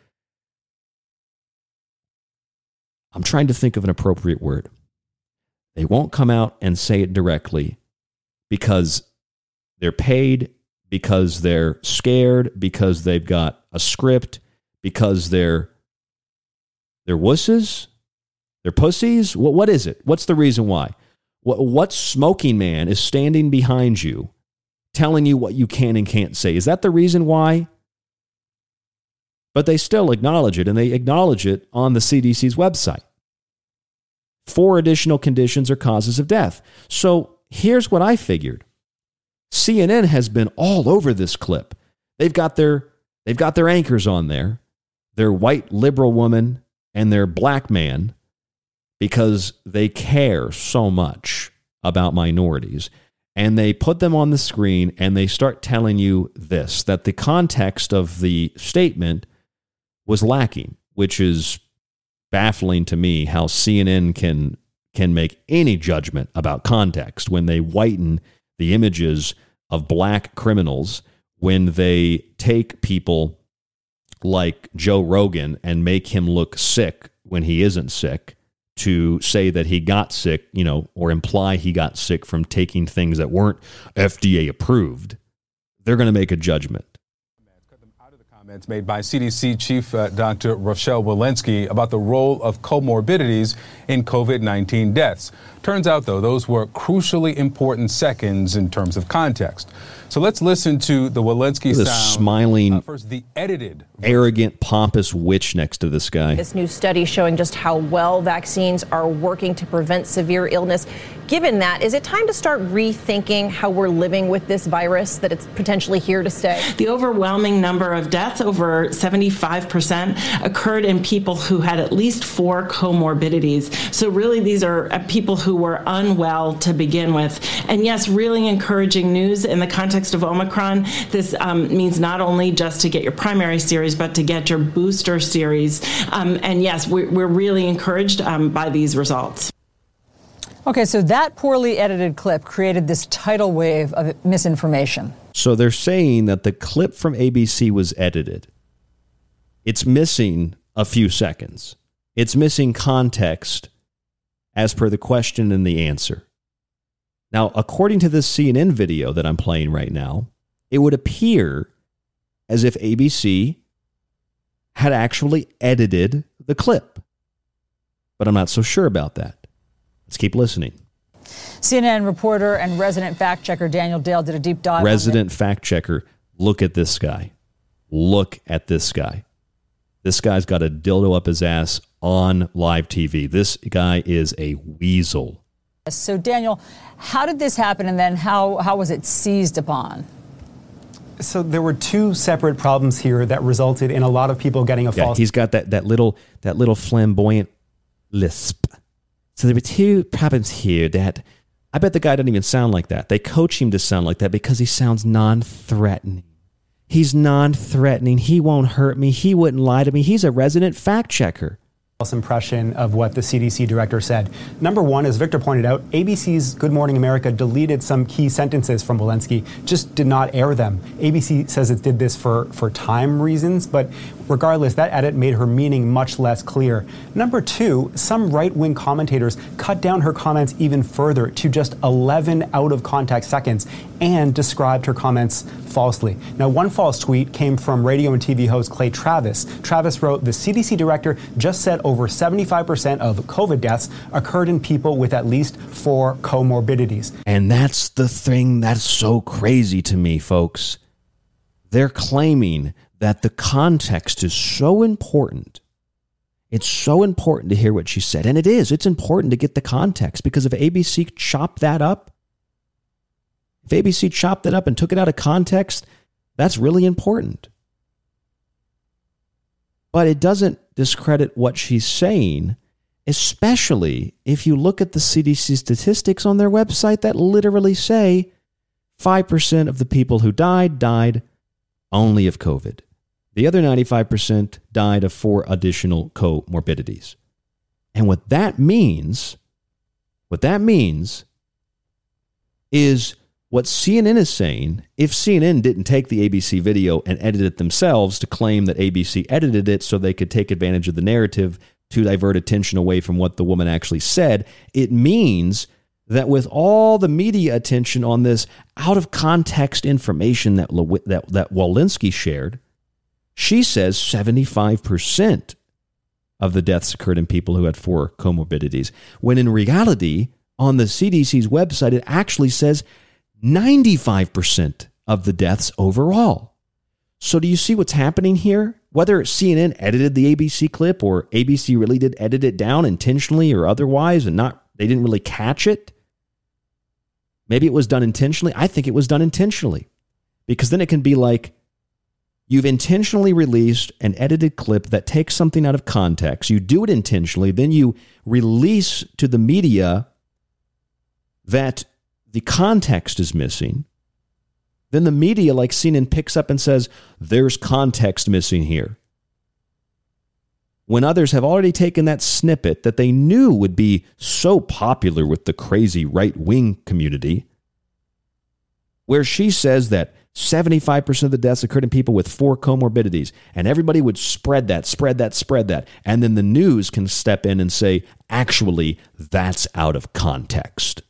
I'm trying to think of an appropriate word. They won't come out and say it directly because they're paid, because they're scared, because they've got a script, because they're they're wusses they're pussies? What, what is it? What's the reason why? What, what smoking man is standing behind you telling you what you can and can't say? Is that the reason why? But they still acknowledge it, and they acknowledge it on the CDC's website. Four additional conditions or causes of death. So here's what I figured CNN has been all over this clip. They've got their they've got their anchors on there. Their white liberal woman and their black man because they care so much about minorities. And they put them on the screen and they start telling you this that the context of the statement was lacking, which is baffling to me how CNN can can make any judgment about context when they whiten the images of black criminals when they take people like Joe Rogan and make him look sick when he isn't sick to say that he got sick, you know, or imply he got sick from taking things that weren't FDA approved, they're going to make a judgment. Cut them out of The comments made by CDC Chief uh, Dr. Rochelle Walensky about the role of comorbidities in COVID 19 deaths. Turns out, though, those were crucially important seconds in terms of context. So let's listen to the Walensky the sound. smiling, uh, first, the edited arrogant, pompous witch next to this guy. This new study showing just how well vaccines are working to prevent severe illness. Given that, is it time to start rethinking how we're living with this virus, that it's potentially here to stay? The overwhelming number of deaths, over 75%, occurred in people who had at least four comorbidities. So, really, these are uh, people who were unwell to begin with. And yes, really encouraging news in the context of Omicron. This um, means not only just to get your primary series, but to get your booster series. Um, and yes, we're, we're really encouraged um, by these results. Okay, so that poorly edited clip created this tidal wave of misinformation. So they're saying that the clip from ABC was edited. It's missing a few seconds. It's missing context as per the question and the answer. Now, according to this CNN video that I'm playing right now, it would appear as if ABC had actually edited the clip. But I'm not so sure about that. Let's keep listening. CNN reporter and resident fact checker Daniel Dale did a deep dive. Resident fact checker, look at this guy. Look at this guy. This guy's got a dildo up his ass on live TV. This guy is a weasel. So, Daniel, how did this happen, and then how, how was it seized upon? So there were two separate problems here that resulted in a lot of people getting a Yeah, false he's got that, that little that little flamboyant lisp. So there were two problems here that I bet the guy doesn't even sound like that. They coach him to sound like that because he sounds non-threatening. He's non-threatening. He won't hurt me. He wouldn't lie to me. He's a resident fact checker. false impression of what the CDC director said. Number one, as Victor pointed out, ABC's Good Morning America deleted some key sentences from Walensky, just did not air them. ABC says it did this for, for time reasons, but regardless, that edit made her meaning much less clear. Number two, some right wing commentators cut down her comments even further to just 11 out of context seconds and described her comments falsely. Now, one false tweet came from radio and TV host Clay Travis. Travis wrote, The CDC director just said over 75% of COVID deaths occurred in people with at least four comorbidities. And that's the thing that's so crazy to me, folks. They're claiming that the context is so important. It's so important to hear what she said. And it is. It's important to get the context because if ABC chopped that up, if ABC chopped that up and took it out of context, that's really important. But it doesn't discredit what she's saying, especially if you look at the CDC statistics on their website that literally say 5% of the people who died died only of COVID. The other 95% died of four additional comorbidities. And what that means, what that means is what CNN is saying. If CNN didn't take the ABC video and edit it themselves to claim that ABC edited it so they could take advantage of the narrative to divert attention away from what the woman actually said, it means that with all the media attention on this out of context information that, that, that Walensky shared, she says 75% of the deaths occurred in people who had four comorbidities, when in reality, on the CDC's website, it actually says 95% of the deaths overall. So, do you see what's happening here? Whether CNN edited the ABC clip or ABC really did edit it down intentionally or otherwise, and not they didn't really catch it, Maybe it was done intentionally. I think it was done intentionally because then it can be like you've intentionally released an edited clip that takes something out of context. You do it intentionally, then you release to the media that the context is missing. Then the media, like CNN, picks up and says, There's context missing here. When others have already taken that snippet that they knew would be so popular with the crazy right wing community, where she says that 75% of the deaths occurred in people with four comorbidities. And everybody would spread that, spread that, spread that. And then the news can step in and say, actually, that's out of context.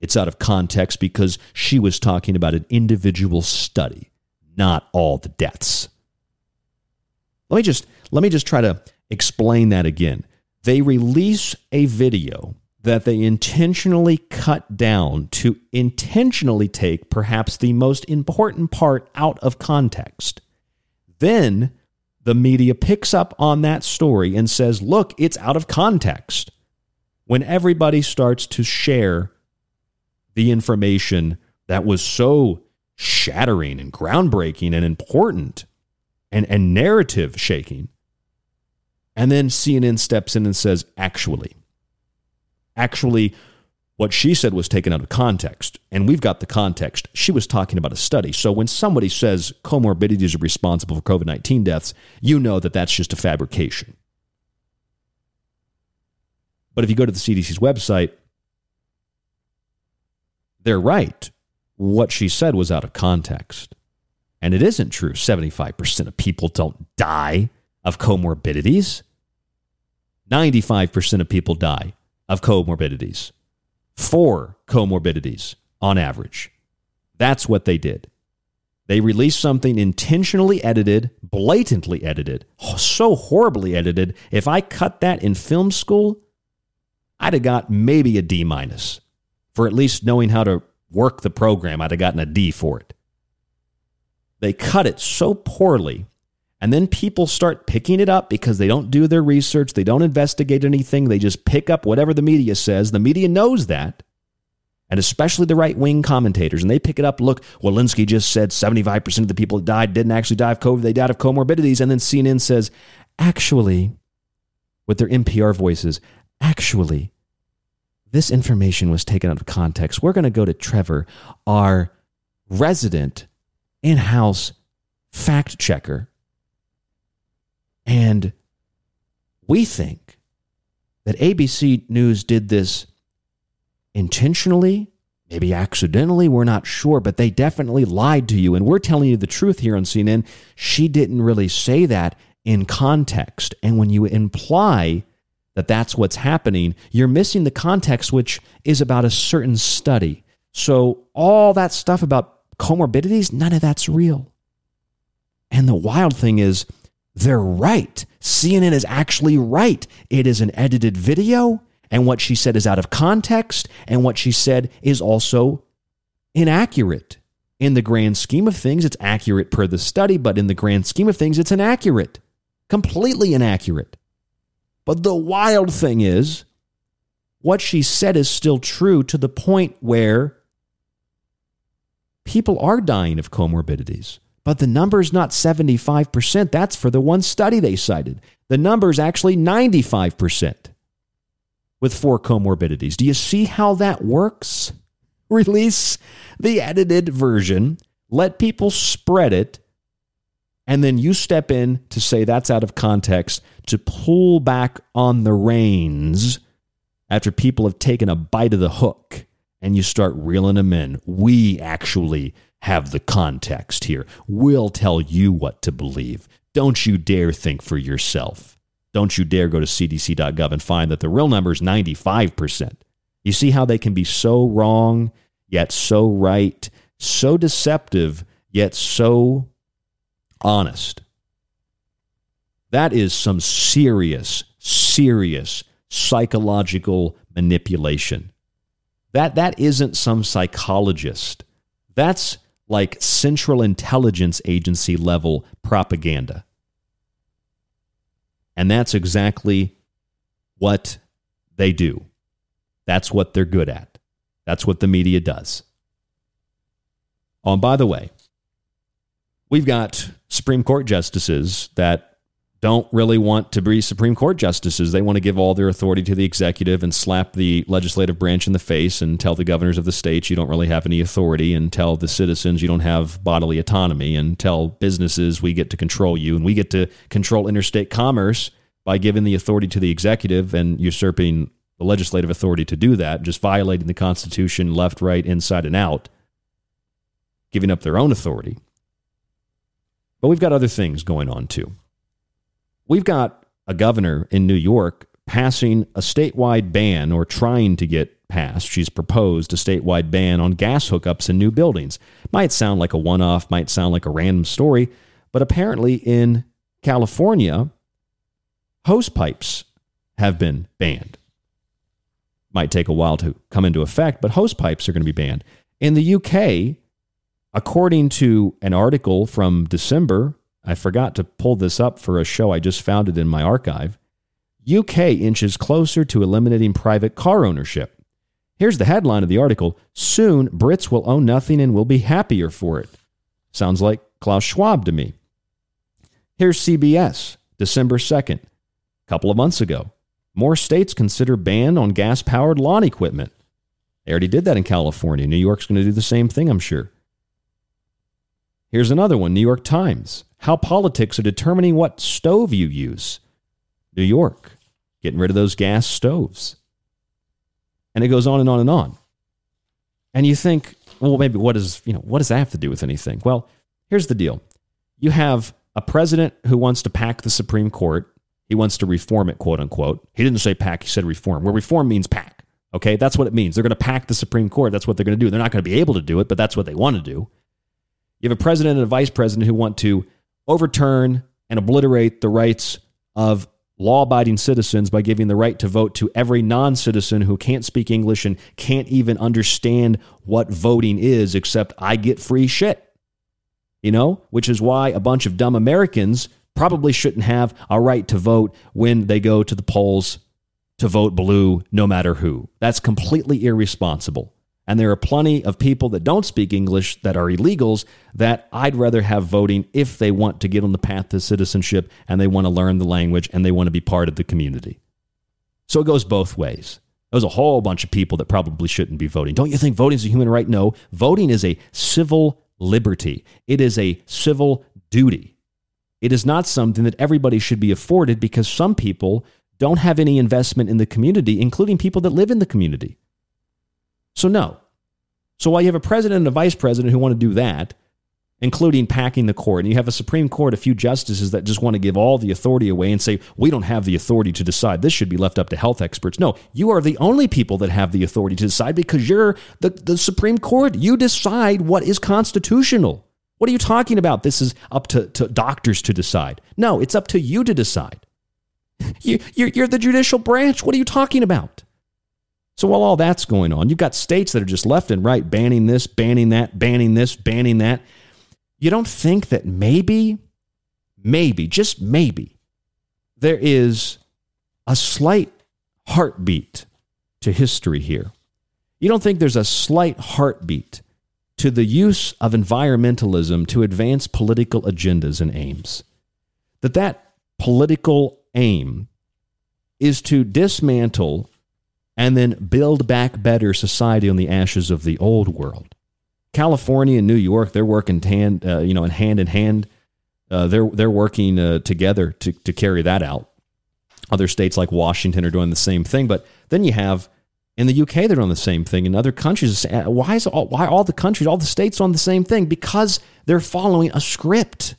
It's out of context because she was talking about an individual study, not all the deaths. Let me just let me just try to explain that again. They release a video that they intentionally cut down to intentionally take perhaps the most important part out of context. Then the media picks up on that story and says, look, it's out of context. When everybody starts to share the information that was so shattering and groundbreaking and important and, and narrative shaking. And then CNN steps in and says, actually, actually, what she said was taken out of context, and we've got the context. She was talking about a study. So when somebody says comorbidities are responsible for COVID 19 deaths, you know that that's just a fabrication. But if you go to the CDC's website, they're right. What she said was out of context. And it isn't true. 75% of people don't die of comorbidities. 95% of people die of comorbidities. Four comorbidities on average. That's what they did. They released something intentionally edited, blatantly edited, so horribly edited. If I cut that in film school, I'd have got maybe a D minus for at least knowing how to work the program. I'd have gotten a D for it. They cut it so poorly and then people start picking it up because they don't do their research, they don't investigate anything, they just pick up whatever the media says. The media knows that. And especially the right wing commentators. And they pick it up. Look, Walensky just said 75% of the people that died didn't actually die of COVID, they died of comorbidities. And then CNN says, actually, with their NPR voices, actually, this information was taken out of context. We're going to go to Trevor, our resident in house fact checker and we think that ABC News did this intentionally, maybe accidentally, we're not sure, but they definitely lied to you. And we're telling you the truth here on CNN. She didn't really say that in context. And when you imply that that's what's happening, you're missing the context, which is about a certain study. So, all that stuff about comorbidities, none of that's real. And the wild thing is, they're right. CNN is actually right. It is an edited video, and what she said is out of context, and what she said is also inaccurate. In the grand scheme of things, it's accurate per the study, but in the grand scheme of things, it's inaccurate. Completely inaccurate. But the wild thing is, what she said is still true to the point where people are dying of comorbidities. But the number is not 75%. That's for the one study they cited. The number is actually 95% with four comorbidities. Do you see how that works? Release the edited version, let people spread it, and then you step in to say that's out of context to pull back on the reins after people have taken a bite of the hook and you start reeling them in. We actually have the context here. We'll tell you what to believe. Don't you dare think for yourself. Don't you dare go to cdc.gov and find that the real number is 95%. You see how they can be so wrong, yet so right, so deceptive, yet so honest. That is some serious, serious psychological manipulation. That, that isn't some psychologist. That's like Central Intelligence Agency level propaganda. And that's exactly what they do. That's what they're good at. That's what the media does. Oh, and by the way, we've got Supreme Court justices that don't really want to be Supreme Court justices. They want to give all their authority to the executive and slap the legislative branch in the face and tell the governors of the states you don't really have any authority and tell the citizens you don't have bodily autonomy and tell businesses we get to control you and we get to control interstate commerce by giving the authority to the executive and usurping the legislative authority to do that, just violating the Constitution left, right, inside, and out, giving up their own authority. But we've got other things going on too. We've got a governor in New York passing a statewide ban or trying to get passed. She's proposed a statewide ban on gas hookups in new buildings. Might sound like a one off, might sound like a random story, but apparently in California, hose pipes have been banned. Might take a while to come into effect, but hose pipes are going to be banned. In the UK, according to an article from December I forgot to pull this up for a show. I just found it in my archive. UK inches closer to eliminating private car ownership. Here's the headline of the article Soon, Brits will own nothing and will be happier for it. Sounds like Klaus Schwab to me. Here's CBS, December 2nd, a couple of months ago. More states consider ban on gas powered lawn equipment. They already did that in California. New York's going to do the same thing, I'm sure. Here's another one New York Times how politics are determining what stove you use. New York, getting rid of those gas stoves. And it goes on and on and on. And you think, well, maybe what does, you know, what does that have to do with anything? Well, here's the deal. You have a president who wants to pack the Supreme Court. He wants to reform it, quote unquote. He didn't say pack, he said reform. Where reform means pack. Okay, that's what it means. They're going to pack the Supreme Court. That's what they're going to do. They're not going to be able to do it, but that's what they want to do. You have a president and a vice president who want to overturn and obliterate the rights of law abiding citizens by giving the right to vote to every non citizen who can't speak English and can't even understand what voting is, except I get free shit. You know, which is why a bunch of dumb Americans probably shouldn't have a right to vote when they go to the polls to vote blue, no matter who. That's completely irresponsible. And there are plenty of people that don't speak English that are illegals that I'd rather have voting if they want to get on the path to citizenship and they want to learn the language and they want to be part of the community. So it goes both ways. There's a whole bunch of people that probably shouldn't be voting. Don't you think voting is a human right? No. Voting is a civil liberty, it is a civil duty. It is not something that everybody should be afforded because some people don't have any investment in the community, including people that live in the community. So, no. So, while you have a president and a vice president who want to do that, including packing the court, and you have a Supreme Court, a few justices that just want to give all the authority away and say, we don't have the authority to decide. This should be left up to health experts. No, you are the only people that have the authority to decide because you're the, the Supreme Court. You decide what is constitutional. What are you talking about? This is up to, to doctors to decide. No, it's up to you to decide. You, you're, you're the judicial branch. What are you talking about? So while all that's going on, you've got states that are just left and right banning this, banning that, banning this, banning that. You don't think that maybe, maybe, just maybe, there is a slight heartbeat to history here. You don't think there's a slight heartbeat to the use of environmentalism to advance political agendas and aims. That that political aim is to dismantle and then build back better society on the ashes of the old world. California and New York, they're working hand, uh, you know, in hand in hand. Uh, they're they're working uh, together to to carry that out. Other states like Washington are doing the same thing, but then you have in the UK they're doing the same thing. In other countries, uh, why is all, why all the countries, all the states on the same thing? Because they're following a script.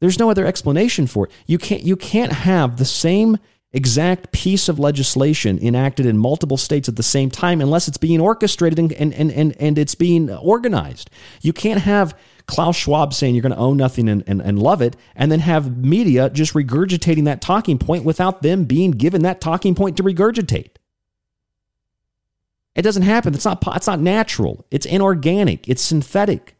There's no other explanation for it. You can't you can't have the same exact piece of legislation enacted in multiple states at the same time unless it's being orchestrated and, and, and, and it's being organized. You can't have Klaus Schwab saying you're going to own nothing and, and, and love it, and then have media just regurgitating that talking point without them being given that talking point to regurgitate. It doesn't happen. It's not, it's not natural. It's inorganic. It's synthetic.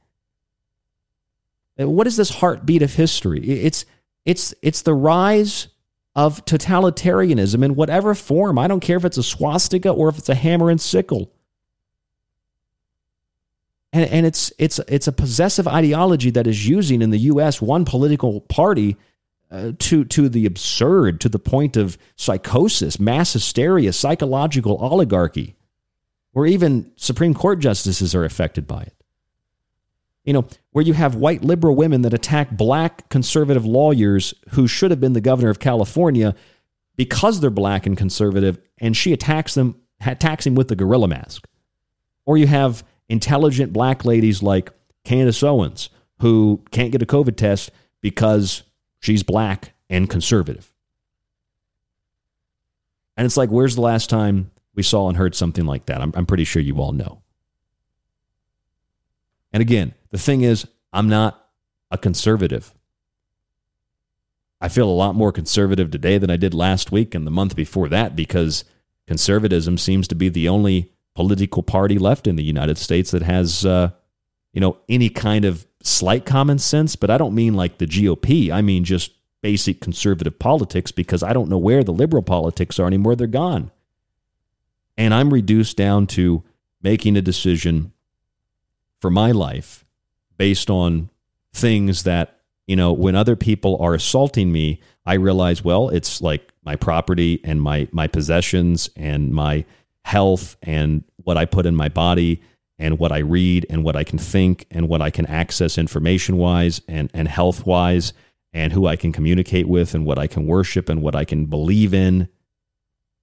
Uh, what is this heartbeat of history? It's, it's, it's the rise of totalitarianism in whatever form. I don't care if it's a swastika or if it's a hammer and sickle. And, and it's it's it's a possessive ideology that is using in the U.S. one political party uh, to to the absurd, to the point of psychosis, mass hysteria, psychological oligarchy, where even Supreme Court justices are affected by it. You know, where you have white liberal women that attack black conservative lawyers who should have been the governor of California because they're black and conservative, and she attacks them, attacks him with the gorilla mask. Or you have intelligent black ladies like Candace Owens who can't get a COVID test because she's black and conservative. And it's like, where's the last time we saw and heard something like that? I'm, I'm pretty sure you all know. And again, the thing is, I'm not a conservative. I feel a lot more conservative today than I did last week and the month before that because conservatism seems to be the only political party left in the United States that has, uh, you know, any kind of slight common sense. But I don't mean like the GOP. I mean just basic conservative politics because I don't know where the liberal politics are anymore. They're gone. And I'm reduced down to making a decision for my life based on things that, you know, when other people are assaulting me, I realize, well, it's like my property and my my possessions and my health and what I put in my body and what I read and what I can think and what I can access information wise and, and health wise and who I can communicate with and what I can worship and what I can believe in.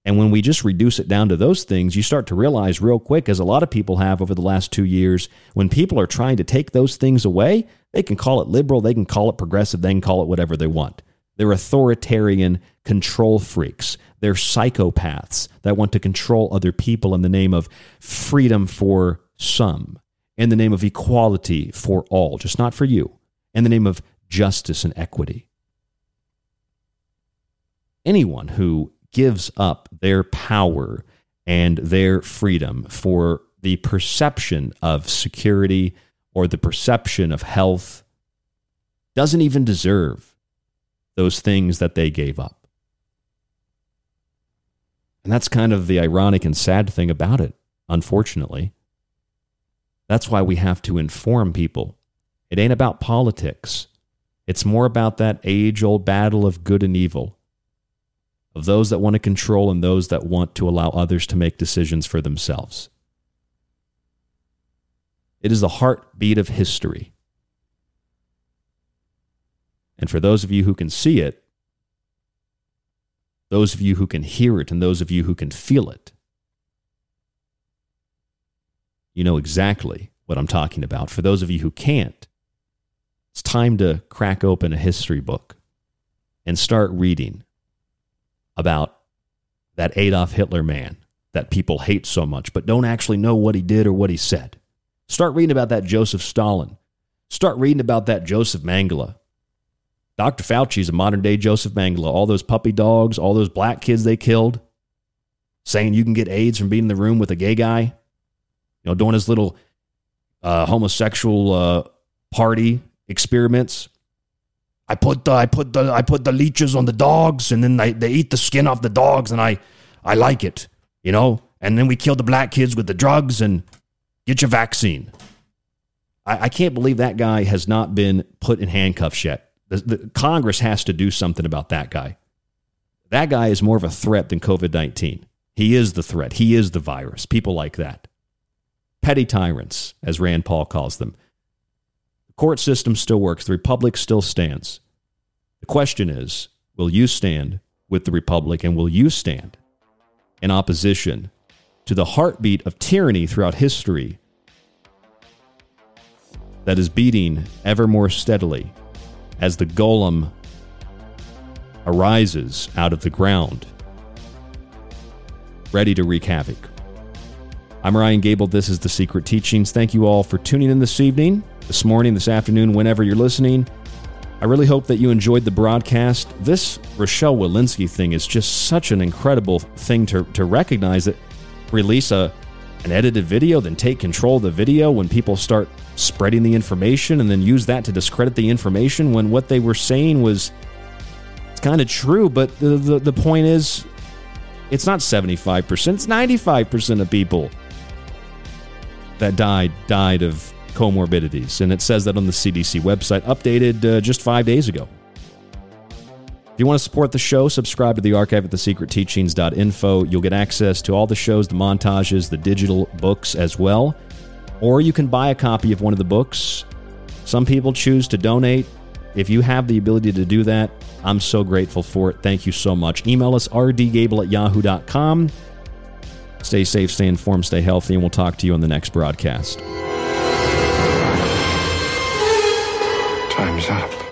And when we just reduce it down to those things, you start to realize real quick, as a lot of people have over the last two years, when people are trying to take those things away, they can call it liberal, they can call it progressive, they can call it whatever they want. They're authoritarian control freaks. They're psychopaths that want to control other people in the name of freedom for some, in the name of equality for all, just not for you, in the name of justice and equity. Anyone who gives up their power and their freedom for the perception of security or the perception of health doesn't even deserve those things that they gave up. And that's kind of the ironic and sad thing about it, unfortunately. That's why we have to inform people. It ain't about politics. It's more about that age old battle of good and evil, of those that want to control and those that want to allow others to make decisions for themselves. It is the heartbeat of history. And for those of you who can see it, those of you who can hear it, and those of you who can feel it, you know exactly what I'm talking about. For those of you who can't, it's time to crack open a history book and start reading about that Adolf Hitler man that people hate so much, but don't actually know what he did or what he said. Start reading about that Joseph Stalin. Start reading about that Joseph Mengele. Dr. Fauci is a modern day Joseph Mengele. All those puppy dogs, all those black kids they killed, saying you can get AIDS from being in the room with a gay guy, you know, doing his little uh, homosexual uh, party experiments. I put the I put the I put the leeches on the dogs, and then they, they eat the skin off the dogs, and I I like it, you know. And then we kill the black kids with the drugs and get your vaccine. I, I can't believe that guy has not been put in handcuffs yet. The, the, Congress has to do something about that guy. That guy is more of a threat than COVID 19. He is the threat. He is the virus. People like that. Petty tyrants, as Rand Paul calls them. Court system still works. The republic still stands. The question is will you stand with the republic and will you stand in opposition to the heartbeat of tyranny throughout history that is beating ever more steadily as the golem arises out of the ground, ready to wreak havoc. I'm Ryan Gable. This is The Secret Teachings. Thank you all for tuning in this evening, this morning, this afternoon, whenever you're listening. I really hope that you enjoyed the broadcast. This Rochelle Walensky thing is just such an incredible thing to, to recognize that release a an edited video, then take control of the video when people start spreading the information and then use that to discredit the information when what they were saying was it's kind of true, but the, the, the point is it's not 75%, it's 95% of people that died died of comorbidities. And it says that on the CDC website, updated uh, just five days ago. If you want to support the show, subscribe to the archive at thesecretteachings.info. You'll get access to all the shows, the montages, the digital books as well. Or you can buy a copy of one of the books. Some people choose to donate. If you have the ability to do that, I'm so grateful for it. Thank you so much. Email us rdgable at yahoo.com. Stay safe, stay informed, stay healthy, and we'll talk to you on the next broadcast. Time's up.